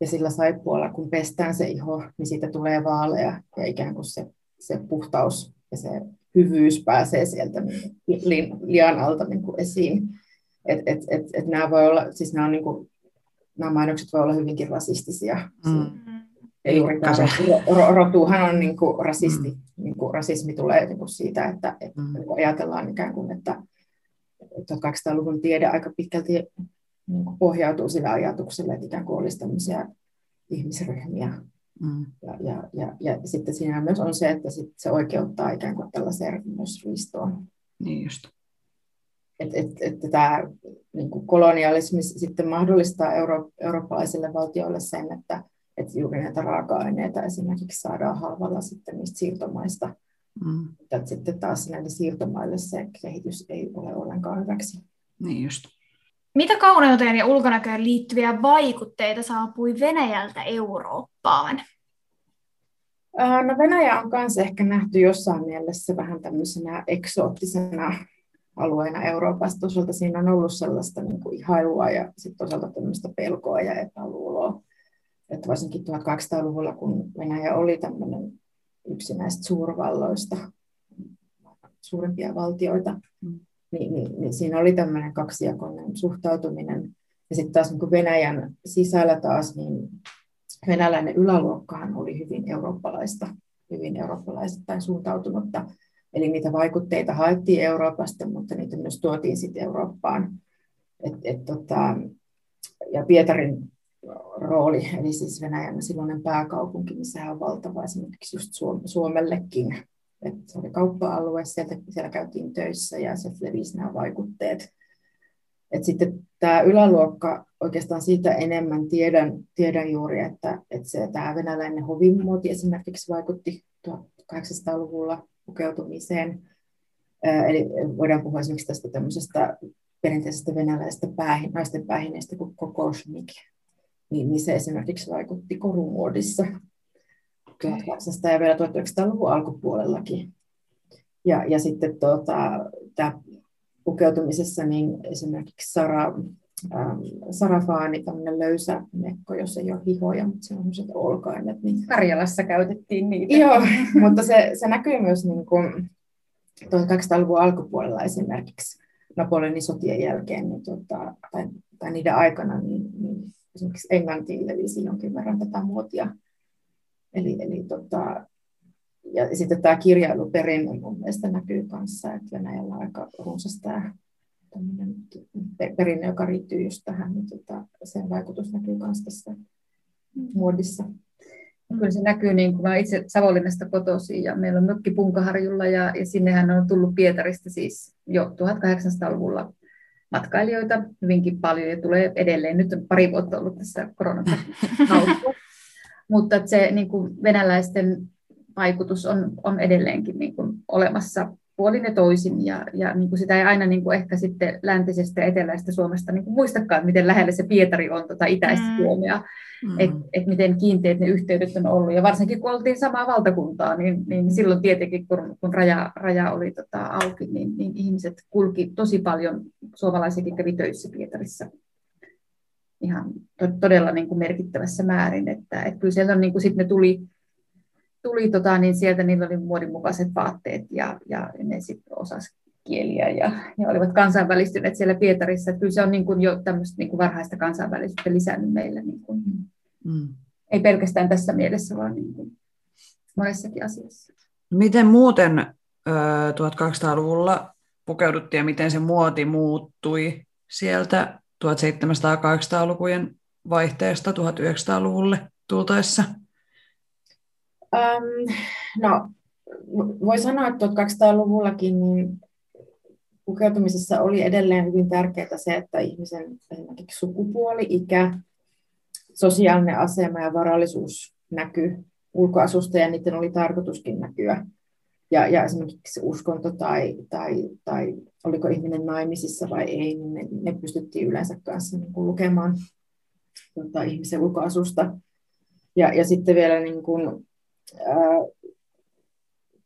Speaker 4: ja sillä saippualla, kun pestään se iho, niin siitä tulee vaalea, ja ikään kuin se, se puhtaus ja se hyvyys pääsee sieltä niin, lian alta niin kuin esiin. Et, et, et, et nämä, voi olla, siis nämä, on niin kuin, nämä mainokset voi olla hyvinkin rasistisia. Mm. Tämä rotuhan on niin kuin rasisti, mm. niin kuin rasismi tulee niin kuin siitä, että, että mm. Ajatellaan ikään kuin, että 1800-luvun tiede aika pitkälti niin kuin pohjautuu sille ajatukselle, että ikään kuin olisi tämmöisiä ihmisryhmiä. Mm. Ja, ja, ja, ja sitten siinä myös on se, että sit se oikeuttaa ikään kuin tällaiseen myös riistoon.
Speaker 2: Niin just.
Speaker 4: Että et, et, tämä niin kolonialismi sitten mahdollistaa euro, eurooppalaisille valtioille sen, että että juuri näitä raaka-aineita esimerkiksi saadaan halvalla sitten niistä siirtomaista. Mm. Että sitten taas näille siirtomaille se kehitys ei ole ollenkaan hyväksi.
Speaker 2: Niin just.
Speaker 1: Mitä kauneuteen ja ulkonäköön liittyviä vaikutteita saapui Venäjältä Eurooppaan?
Speaker 4: No Venäjä on myös ehkä nähty jossain mielessä vähän tämmöisenä eksoottisena alueena Euroopassa. Toisaalta siinä on ollut sellaista niin kuin ihailua ja sitten toisaalta tämmöistä pelkoa ja epäluuloa. Että varsinkin 1800-luvulla, kun Venäjä oli tämmöinen yksi näistä suurvalloista, suurimpia valtioita, mm. niin, niin, niin siinä oli tämmöinen kaksijakoinen suhtautuminen. Ja sitten taas niin Venäjän sisällä taas, niin venäläinen yläluokkahan oli hyvin eurooppalaista, hyvin eurooppalaisittain suuntautunutta. Eli niitä vaikutteita haettiin Euroopasta, mutta niitä myös tuotiin sitten Eurooppaan. Et, et, tota, ja Pietarin rooli, eli siis Venäjän silloinen pääkaupunki, missä on valtava esimerkiksi just Suomellekin. Et se oli kauppa-alue, sieltä, siellä käytiin töissä ja se levisi nämä vaikutteet. Et sitten tämä yläluokka, oikeastaan siitä enemmän tiedän, tiedän juuri, että, että se, tämä venäläinen hovimuoti esimerkiksi vaikutti 1800-luvulla pukeutumiseen. Eli voidaan puhua esimerkiksi tästä tämmöisestä perinteisestä venäläisestä päähin, naisten päähineestä kuin kokoshnik, niin, niin se esimerkiksi vaikutti korumuodissa 1800 ja vielä 1900-luvun alkupuolellakin. Ja, ja sitten tuota, tämä pukeutumisessa niin esimerkiksi Sara, ähm, sarafaani, tämmöinen löysä mekko, jossa ei ole hihoja, mutta se on sellaiset olkaimet. Niin...
Speaker 3: Karjalassa käytettiin niitä.
Speaker 4: Joo, mutta se, se näkyy myös niin kuin 1800-luvun alkupuolella esimerkiksi Napoleonin sotien jälkeen niin tota, tai, tai niiden aikana, niin, niin esimerkiksi Englantiin levisi jonkin verran tätä muotia. Eli, eli tota, ja sitten tämä kirjailuperinne mun mielestä näkyy kanssa, että Venäjällä on aika runsas tämä perinne, joka riittyy just tähän, niin tota, sen vaikutus näkyy myös tässä mm. muodissa.
Speaker 3: Kyllä se näkyy, niin kuin mä itse Savonlinnasta kotoisin ja meillä on mökki Punkaharjulla ja, ja sinnehän on tullut Pietarista siis jo 1800-luvulla matkailijoita hyvinkin paljon ja tulee edelleen. Nyt on pari vuotta ollut tässä koronassa Mutta se niin kuin venäläisten vaikutus on, on edelleenkin niin kuin olemassa puolin ja toisin, ja, ja niin kuin sitä ei aina niin kuin ehkä sitten läntisestä ja eteläisestä Suomesta niin kuin muistakaan, miten lähellä se Pietari on tota itäistä mm. Suomea, mm. että et miten kiinteät ne yhteydet on ollut, ja varsinkin kun oltiin samaa valtakuntaa, niin, niin silloin tietenkin, kun, kun raja, raja oli tota auki, niin, niin ihmiset kulki tosi paljon, suomalaisiakin kävi töissä Pietarissa ihan to, todella niin kuin merkittävässä määrin, että, että kyllä sieltä on, niin kuin, sit ne tuli tuli tota, niin sieltä niillä oli muodinmukaiset vaatteet ja, ja ne sitten osas kieliä ja, ja olivat kansainvälistyneet siellä Pietarissa. Että kyllä se on niin kuin jo tämmöistä niin kuin varhaista kansainvälisyyttä lisännyt meillä. Niin kuin, mm. Ei pelkästään tässä mielessä, vaan niin kuin monessakin asiassa.
Speaker 2: Miten muuten 1200-luvulla pukeuduttiin ja miten se muoti muuttui sieltä 1700-1800-lukujen vaihteesta 1900-luvulle tultaessa?
Speaker 4: Um, no, voi sanoa, että 1200-luvullakin niin pukeutumisessa oli edelleen hyvin tärkeää se, että ihmisen esimerkiksi sukupuoli, ikä, sosiaalinen asema ja varallisuus näkyy ulkoasusta ja niiden oli tarkoituskin näkyä. Ja, ja esimerkiksi uskonto tai, tai, tai oliko ihminen naimisissa vai ei, niin ne, ne pystyttiin yleensä kanssa niin kuin lukemaan tota, ihmisen ulkoasusta. Ja, ja sitten vielä niin kuin,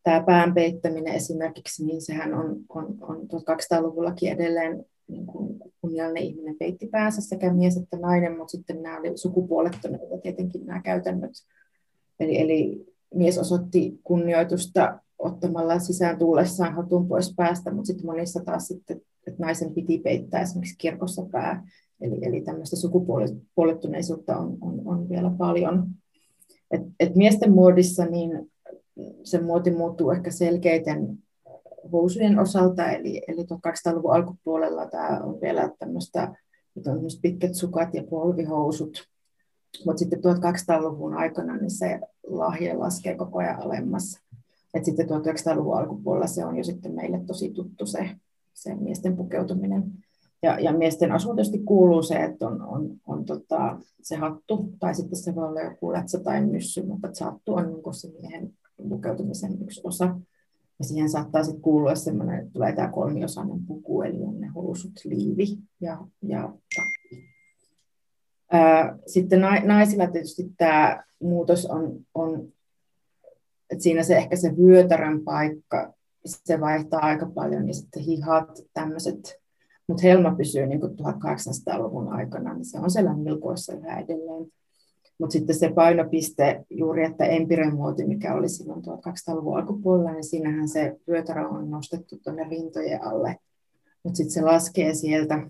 Speaker 4: tämä pään peittäminen esimerkiksi, niin sehän on, on, on 1200-luvullakin edelleen niin kuin kunniallinen ihminen peitti päänsä sekä mies että nainen, mutta sitten nämä oli sukupuolettoneita tietenkin nämä käytännöt. Eli, eli mies osoitti kunnioitusta ottamalla sisään tullessaan hatun pois päästä, mutta sitten monissa taas sitten, että naisen piti peittää esimerkiksi kirkossa pää. Eli, eli tämmöistä sukupuolettuneisuutta on, on, on vielä paljon. Et, et miesten muodissa niin se muoti muuttuu ehkä selkeiten housujen osalta, eli, eli 1200-luvun alkupuolella tämä on vielä tämmöistä, pitkät sukat ja polvihousut, mutta sitten 1200-luvun aikana niin se lahje laskee koko ajan alemmas. Et sitten 1900-luvun alkupuolella se on jo sitten meille tosi tuttu se, se miesten pukeutuminen. Ja, ja miesten asuun tietysti kuuluu se, että on, on, on tota, se hattu, tai sitten se voi olla joku lätsä tai myssy, mutta se hattu on niin se miehen pukeutumisen yksi osa. Ja siihen saattaa sitten kuulua semmoinen, että tulee tämä kolmiosainen puku, eli on ne housut, liivi ja, ja takki. Sitten naisilla tietysti tämä muutos on, on että siinä se ehkä se vyötärön paikka, se vaihtaa aika paljon, ja sitten hihat, tämmöiset, mutta helma pysyy niin kuin 1800-luvun aikana, niin se on siellä nilkoissa yhä edelleen. Mutta sitten se painopiste juuri, että empiremuoti, mikä oli silloin 1200-luvun alkupuolella, niin siinähän se vyötärö on nostettu tuonne rintojen alle. Mutta sitten se laskee sieltä,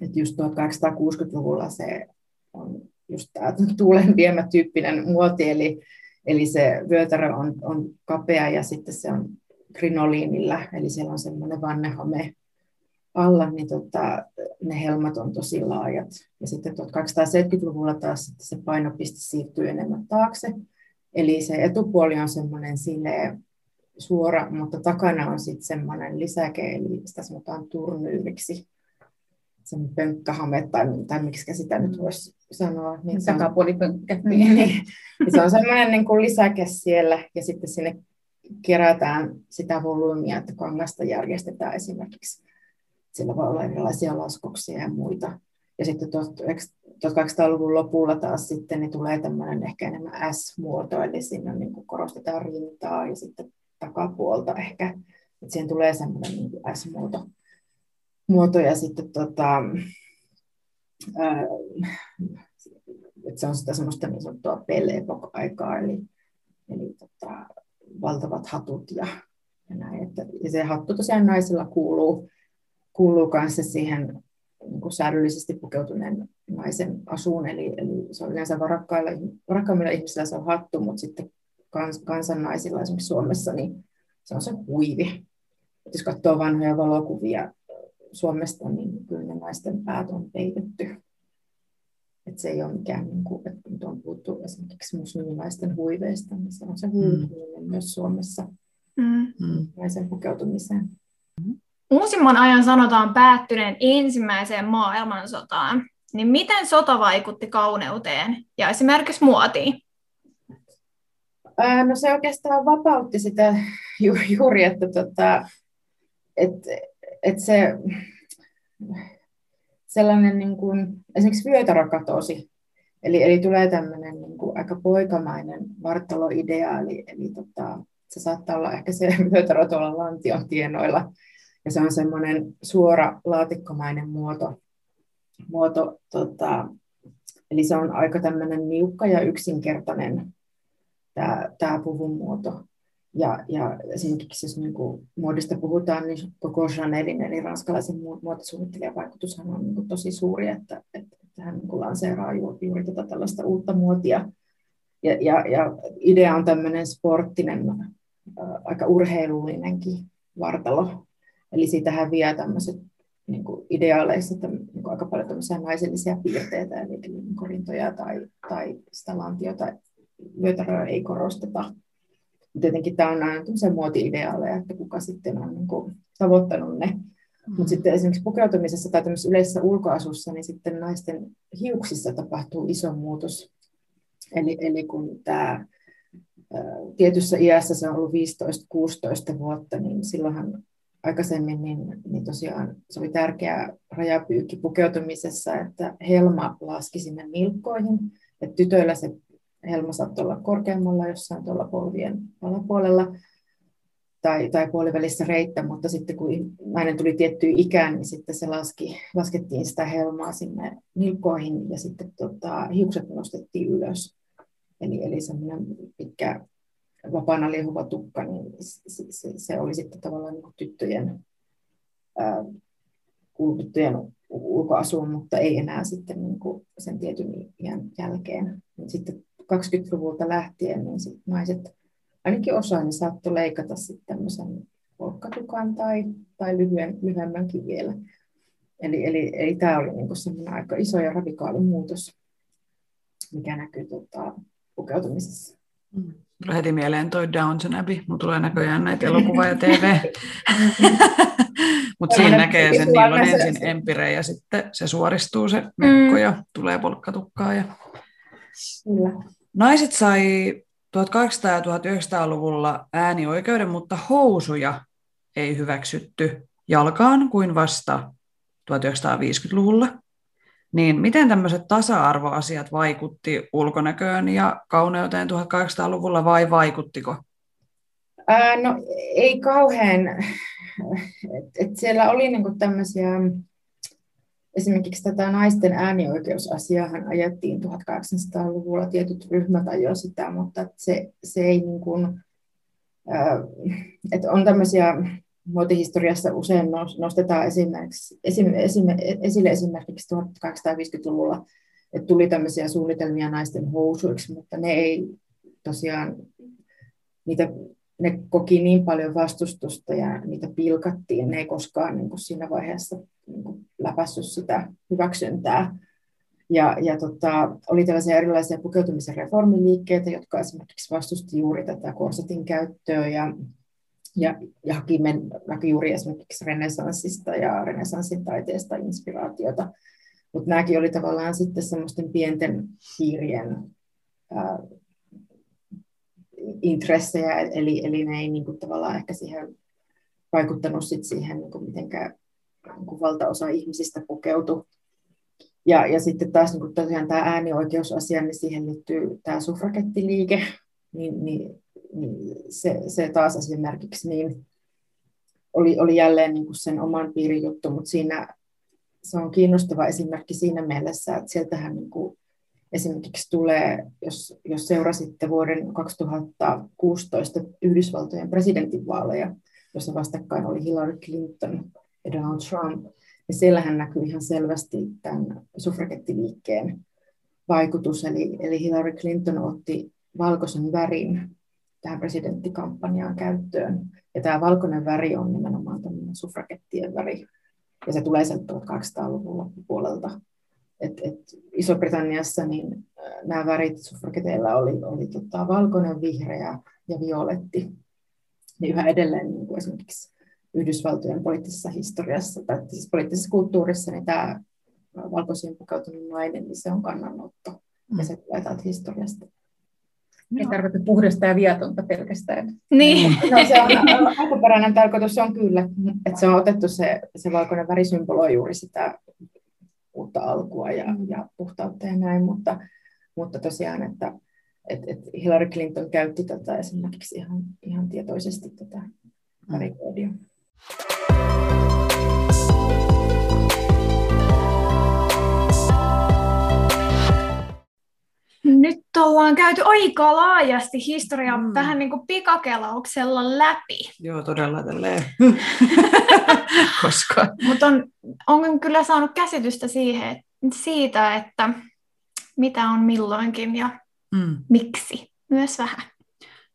Speaker 4: että just 1860-luvulla se on just tämä tuulen viemä tyyppinen muoti, eli, eli se vyötärö on, on kapea ja sitten se on krinoliinilla, eli siellä on semmoinen vannehame alla, niin tota, ne helmat on tosi laajat. Ja sitten 1270-luvulla taas se painopiste siirtyy enemmän taakse. Eli se etupuoli on semmoinen sileä suora, mutta takana on sitten semmoinen lisäke, eli sitä sanotaan turnyyriksi. Sen pönkkähame, tai, tai miksi sitä nyt voisi sanoa.
Speaker 3: Niin Takapuolipönkkä.
Speaker 4: Niin, niin. se on semmoinen niin kuin lisäke siellä, ja sitten sinne kerätään sitä volyymia, että kangasta järjestetään esimerkiksi sillä voi olla erilaisia laskoksia ja muita. Ja sitten 1800-luvun lopulla taas sitten niin tulee tämmöinen ehkä enemmän S-muoto, eli siinä niin kuin korostetaan rintaa ja sitten takapuolta ehkä. Että siihen tulee semmoinen niin kuin S-muoto. Muoto, ja sitten tota, ää, että se on sitä semmoista niin sanottua aikaa eli, eli tota, valtavat hatut ja, ja näin. Että, ja se hattu tosiaan naisilla kuuluu kuuluu kanssa siihen niin kuin säädöllisesti pukeutuneen naisen asuun, eli, eli se on yleensä varakkailla, varakkaimmilla ihmisillä se on hattu, mutta sitten kans, kansannaisilla esimerkiksi Suomessa, niin se on se huivi. Et jos katsoo vanhoja valokuvia Suomesta, niin kyllä ne naisten päät on peitetty. Et se ei ole mikään, niin kuin, että nyt on puhuttu esimerkiksi muslimilaisten huiveista, niin se on se huivi mm. myös Suomessa mm. naisen pukeutumiseen.
Speaker 1: Uusimman ajan sanotaan päättyneen ensimmäiseen maailmansotaan. Niin miten sota vaikutti kauneuteen ja esimerkiksi muotiin?
Speaker 4: no se oikeastaan vapautti sitä ju- juuri, että tota, et, et se sellainen niin kuin, esimerkiksi vyötärö katosi. Eli, eli tulee tämmöinen niin kuin aika poikamainen vartaloideaali, eli tota, se saattaa olla ehkä se vyötärö tuolla lantion tienoilla, ja se on semmoinen suora laatikkomainen muoto. muoto tota, eli se on aika tämmöinen niukka ja yksinkertainen tämä, puvun muoto. Ja, ja esimerkiksi jos niin kuin muodista puhutaan, niin koko Chanelin eli ranskalaisen muotosuunnittelijan vaikutushan on niin kuin tosi suuri, että, että, että hän niin kuin lanseeraa juuri, juuri tätä tällaista uutta muotia. Ja, ja, ja idea on tämmöinen sporttinen, äh, aika urheilullinenkin vartalo, Eli siitä häviää tämmöiset niin kuin ideaaleissa niin kuin aika paljon tämmöisiä naisellisia piirteitä, eli niin korintoja tai, tai sitä lantiota, vyötäröä ei korosteta. Tietenkin tämä on aina tämmöisiä muoti-ideaaleja, että kuka sitten on niin kuin tavoittanut ne. Mm. Mutta sitten esimerkiksi pukeutumisessa tai tämmöisessä yleisessä ulkoasussa, niin sitten naisten hiuksissa tapahtuu iso muutos. Eli, eli kun tämä tietyssä iässä se on ollut 15-16 vuotta, niin silloinhan aikaisemmin, niin, niin tosiaan se oli tärkeä rajapyykki pukeutumisessa, että helma laski sinne nilkkoihin. Että tytöillä se helma saattoi olla korkeammalla jossain tuolla polvien alapuolella tai, tai puolivälissä reittä, mutta sitten kun nainen tuli tiettyyn ikään, niin sitten se laski, laskettiin sitä helmaa sinne nilkkoihin ja sitten tota, hiukset nostettiin ylös. Eli, eli semmoinen pitkä vapaana liehuva tukka, niin se, se, se oli sitten tavallaan niin tyttöjen, ää, tyttöjen ulkoasuun, mutta ei enää sitten niin kuin sen tietyn iän jälkeen. Sitten 20-luvulta lähtien niin sit naiset, ainakin osa, niin saattoi leikata sitten tämmöisen polkkatukan tai, tai lyhyen, lyhyemmänkin vielä. Eli, eli, eli tämä oli niin semmoinen aika iso ja radikaali muutos, mikä näkyy tota, pukeutumisessa.
Speaker 2: Mm. Tulee heti mieleen toi Downton Abbey. Mulla tulee näköjään näitä elokuva ja TV. Mutta siinä näkee sen, niillä on ensin empire ja sitten se suoristuu se mekko mm. ja tulee polkkatukkaa. Ja... Kyllä. Naiset sai 1800- ja 1900-luvulla äänioikeuden, mutta housuja ei hyväksytty jalkaan kuin vasta 1950-luvulla. Niin miten tämmöiset tasa-arvoasiat vaikutti ulkonäköön ja kauneuteen 1800-luvulla vai vaikuttiko?
Speaker 4: Ää, no ei kauhean. Et, et siellä oli niinku tämmöisiä, esimerkiksi tätä naisten äänioikeusasiaahan ajettiin 1800-luvulla, tietyt ryhmät ajoivat sitä, mutta se, se ei niin kuin, että on tämmöisiä muotihistoriassa usein nostetaan esimerkiksi, esim, esim, esille esimerkiksi 1850-luvulla, että tuli tämmöisiä suunnitelmia naisten housuiksi, mutta ne ei tosiaan, niitä, ne koki niin paljon vastustusta ja niitä pilkattiin, ne ei koskaan niin kuin siinä vaiheessa niin kuin läpässyt sitä hyväksyntää. Ja, ja tota, oli tällaisia erilaisia pukeutumisen reformiliikkeitä, jotka esimerkiksi vastusti juuri tätä korsetin käyttöä ja, ja, ja haki, men, haki juuri esimerkiksi renesanssista ja renessanssin taiteesta inspiraatiota. Mutta nämäkin oli tavallaan sitten semmoisten pienten piirien ää, intressejä, eli, eli ne ei niin kuin, tavallaan ehkä siihen vaikuttanut sit siihen, niin kuin mitenkään niin kuin valtaosa ihmisistä pukeutui ja, ja sitten taas niin tosiaan tämä äänioikeusasia, niin siihen liittyy tämä suffragettiliike, niin, niin se, se taas esimerkiksi niin oli, oli jälleen niin kuin sen oman piirin juttu, mutta siinä se on kiinnostava esimerkki siinä mielessä, että sieltähän niin kuin esimerkiksi tulee, jos, jos seurasitte vuoden 2016 Yhdysvaltojen presidentinvaaleja, jossa vastakkain oli Hillary Clinton ja Donald Trump, ja siellähän näkyy ihan selvästi tämän suffragettiliikkeen vaikutus, eli, eli Hillary Clinton otti valkoisen värin tähän presidenttikampanjaan käyttöön. Ja tämä valkoinen väri on nimenomaan tämmöinen suffragettien väri, ja se tulee sieltä 1800-luvun loppupuolelta. Et, et Iso-Britanniassa niin nämä värit suffrageteilla oli, oli tota, valkoinen, vihreä ja violetti. Niin yhä edelleen niin kuin esimerkiksi Yhdysvaltojen poliittisessa historiassa tai siis poliittisessa kulttuurissa, niin tämä valkoisiin pukeutunut nainen, niin se on kannanotto. Mm. Ja se tulee täältä historiasta.
Speaker 3: Ei tarkoita puhdasta ja viatonta pelkästään.
Speaker 1: Niin.
Speaker 4: No, se on, alkuperäinen tarkoitus on kyllä, että se on otettu se, se valkoinen väri symboloi juuri sitä uutta alkua ja, ja puhtautta ja näin, mutta, mutta tosiaan, että et, et Hillary Clinton käytti tätä esimerkiksi ihan, ihan tietoisesti tätä värikoodia. Mm.
Speaker 1: Ollaan käyty aika laajasti historiaa mm. vähän niin kuin pikakelauksella läpi.
Speaker 2: Joo, todella tälleen. Koska...
Speaker 1: Mutta on, on kyllä saanut käsitystä siihen, siitä, että mitä on milloinkin ja mm. miksi myös vähän.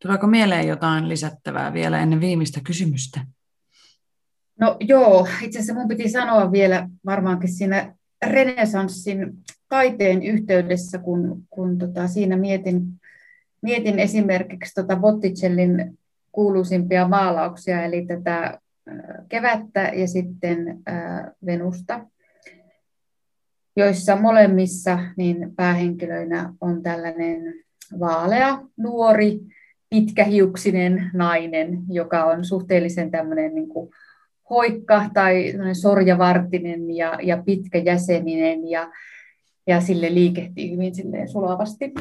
Speaker 2: Tuleeko mieleen jotain lisättävää vielä ennen viimeistä kysymystä?
Speaker 3: No joo, itse asiassa mun piti sanoa vielä varmaankin siinä renesanssin taiteen yhteydessä, kun, kun tota, siinä mietin, mietin esimerkiksi tota Botticellin kuuluisimpia maalauksia, eli tätä kevättä ja sitten ää, Venusta, joissa molemmissa niin päähenkilöinä on tällainen vaalea, nuori, pitkähiuksinen nainen, joka on suhteellisen tämmöinen niin kuin hoikka tai sorjavartinen ja, ja pitkäjäseninen ja, ja sille liikehtii hyvin silleen sulavasti.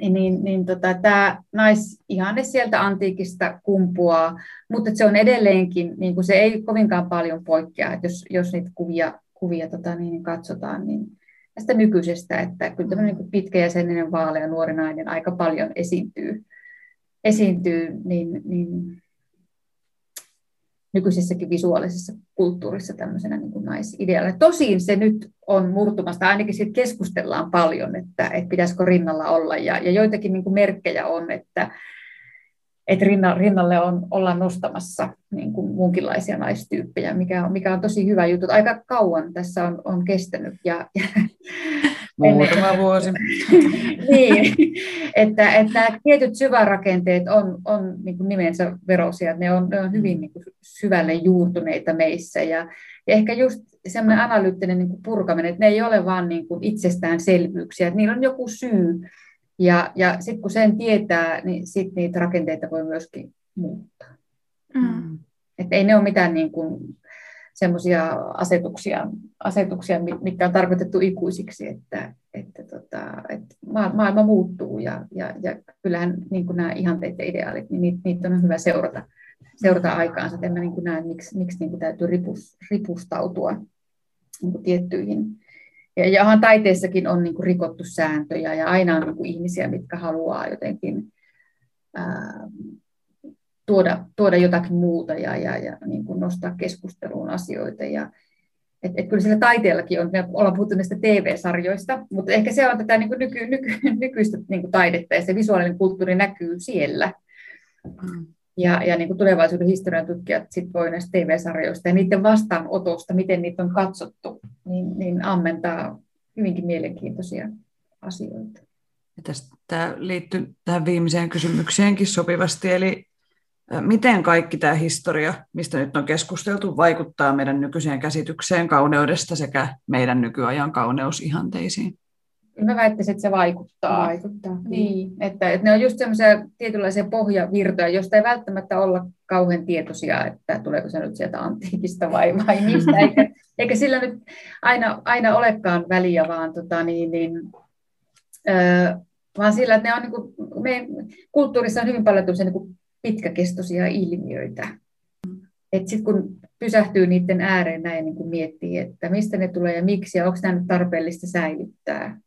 Speaker 3: Niin, niin tota, tämä naisihanne sieltä antiikista kumpuaa, mutta se on edelleenkin, niin kuin se ei kovinkaan paljon poikkea, että jos, jos niitä kuvia, kuvia tota, niin katsotaan, niin tästä nykyisestä, että kyllä tämmöinen niin pitkäjäseninen vaalea nuori nainen aika paljon esiintyy, esiintyy niin, niin nykyisessäkin visuaalisessa kulttuurissa tämmöisenä niin kuin naisidealla. Tosin se nyt on murtumasta, ainakin siitä keskustellaan paljon, että, että pitäisikö rinnalla olla, ja, ja joitakin niin kuin merkkejä on, että, että rinnalle on, ollaan nostamassa niin kuin muunkinlaisia naistyyppejä, mikä on, mikä on tosi hyvä juttu. Aika kauan tässä on, on kestänyt. Ja, ja
Speaker 2: Muutama vuosi.
Speaker 3: niin, että, että nämä tietyt syvärakenteet on, on niin kuin nimensä verosia, ne on, ne on hyvin niin kuin syvälle juurtuneita meissä. Ja, ja ehkä just semmoinen analyyttinen niin kuin purkaminen, että ne ei ole vaan niin kuin itsestäänselvyyksiä, että niillä on joku syy. Ja, ja sitten kun sen tietää, niin sitten niitä rakenteita voi myöskin muuttaa. Mm. Että ei ne ole mitään niin kuin semmoisia asetuksia, asetuksia, mitkä on tarkoitettu ikuisiksi, että, että, tota, että maailma muuttuu ja, ja, ja kyllähän niin kuin nämä ihanteet ja ideaalit, niin niitä, niitä on hyvä seurata, seurata aikaansa. En mä niin kuin näe, miksi, miksi niin kuin täytyy ripus, ripustautua niin kuin tiettyihin. Ja, ja taiteessakin on niin kuin rikottu sääntöjä ja aina on niin kuin ihmisiä, mitkä haluaa jotenkin ää, tuoda, tuoda jotakin muuta ja, ja, ja niin kuin nostaa keskusteluun asioita. Ja, et, et kyllä sillä taiteellakin on, me ollaan puhuttu näistä TV-sarjoista, mutta ehkä se on tätä niin kuin nyky, nyky, nykyistä niin kuin taidetta ja se visuaalinen kulttuuri näkyy siellä. Mm. Ja, ja niin kuin tulevaisuuden historian tutkijat sit voi näistä TV-sarjoista ja niiden vastaanotosta, miten niitä on katsottu, niin, niin ammentaa hyvinkin mielenkiintoisia asioita.
Speaker 2: Ja tästä, tämä liittyy tähän viimeiseen kysymykseenkin sopivasti, eli Miten kaikki tämä historia, mistä nyt on keskusteltu, vaikuttaa meidän nykyiseen käsitykseen kauneudesta sekä meidän nykyajan kauneusihanteisiin?
Speaker 3: Mä väittäisin, että se vaikuttaa.
Speaker 4: Vaikuttaa.
Speaker 3: Niin, että, että ne on just semmoisia tietynlaisia pohjavirtoja, joista ei välttämättä olla kauhean tietoisia, että tuleeko se nyt sieltä antiikista vai, vai mistä, eikä, eikä sillä nyt aina, aina olekaan väliä, vaan, tota, niin, niin, öö, vaan sillä, että ne on niin kuin, meidän kulttuurissa on hyvin paljon niin kuin pitkäkestoisia ilmiöitä. Sitten kun pysähtyy niiden ääreen näin niin kuin miettii, että mistä ne tulee ja miksi ja onko nämä tarpeellista säilyttää.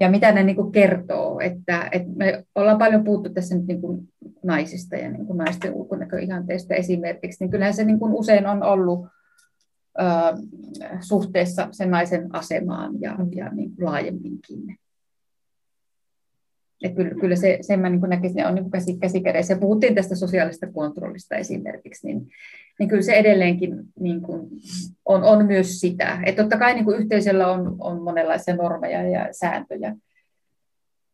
Speaker 3: Ja mitä ne niin kuin kertoo, että, että me ollaan paljon puhuttu tässä nyt niin kuin naisista ja niin kuin naisten ulkonäköihanteista esimerkiksi, niin kyllähän se niin kuin usein on ollut ö, suhteessa sen naisen asemaan ja, ja niin kuin laajemminkin. Että kyllä, kyllä se, sen mä niin näkisin, ne on niin käsi, käsi kädessä. Ja puhuttiin tästä sosiaalista kontrollista esimerkiksi, niin, niin kyllä se edelleenkin niin kuin on, on myös sitä. Että totta kai niin kuin yhteisöllä on, on monenlaisia normeja ja sääntöjä.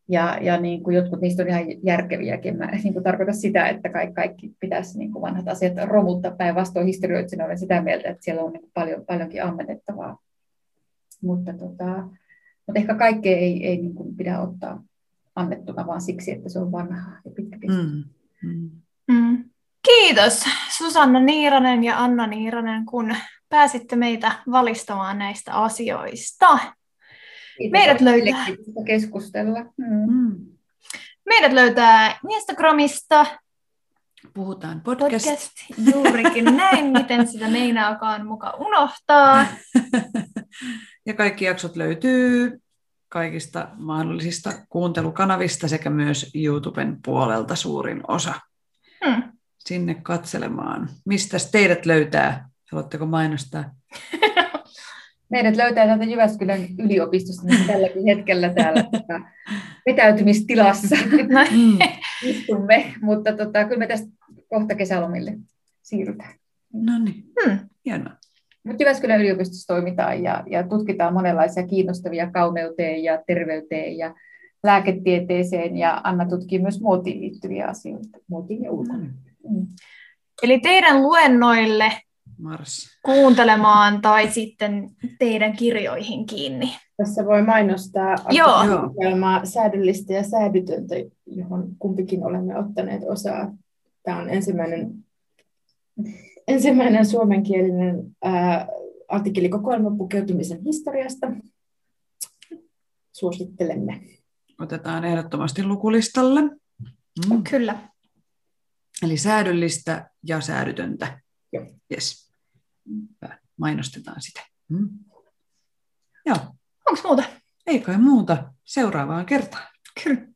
Speaker 3: Ja, ja niin kuin jotkut niistä on ihan järkeviäkin. Mä niin kuin tarkoitan sitä, että kaikki, kaikki pitäisi niin kuin vanhat asiat romuttaa päinvastoin historioitsijana. Olen sitä mieltä, että siellä on niin kuin paljon, paljonkin ammennettavaa. Mutta, tota, mutta ehkä kaikkea ei, ei niin kuin pidä ottaa annettuna, vaan siksi, että se on vanhaa ja pitkäkestoista. Mm. Mm.
Speaker 1: Mm. Kiitos Susanna Niiranen ja Anna Niiranen, kun pääsitte meitä valistamaan näistä asioista.
Speaker 3: Kiitos Meidät löytää... keskustella. Mm.
Speaker 1: Mm. Meidät löytää Instagramista.
Speaker 2: Puhutaan podcast. podcast.
Speaker 1: Juurikin näin, miten sitä meinaakaan muka unohtaa.
Speaker 2: ja kaikki jaksot löytyy kaikista mahdollisista kuuntelukanavista sekä myös YouTuben puolelta suurin osa. Hmm. Sinne katselemaan. Mistä teidät löytää? Haluatteko mainostaa?
Speaker 3: Meidät löytää täältä Jyväskylän yliopistosta niin tälläkin hetkellä täällä tota, vetäytymistilassa mm. istumme, mutta tota, kyllä me tästä kohta kesälomille siirrytään.
Speaker 2: No niin, hmm. hienoa.
Speaker 3: Mutta Jyväskylän yliopistossa toimitaan ja, ja tutkitaan monenlaisia kiinnostavia kauneuteen ja terveyteen ja lääketieteeseen ja Anna tutkii myös muotiin liittyviä asioita, muotiin ja ulkona. Mm.
Speaker 1: Eli teidän luennoille
Speaker 2: Mars.
Speaker 1: kuuntelemaan tai sitten teidän kirjoihin kiinni.
Speaker 4: Tässä voi mainostaa ohjelmaa säädyllistä ja säädytöntä, johon kumpikin olemme ottaneet osaa. Tämä on ensimmäinen ensimmäinen suomenkielinen ää, artikkelikokoelma pukeutumisen historiasta. Suosittelemme.
Speaker 2: Otetaan ehdottomasti lukulistalle.
Speaker 1: Mm. Kyllä.
Speaker 2: Eli säädyllistä ja säädytöntä.
Speaker 4: Joo.
Speaker 2: Yes. Mainostetaan sitä. Mm. Joo.
Speaker 1: Onko muuta?
Speaker 2: Ei kai muuta. Seuraavaan kertaan.
Speaker 1: Kyllä.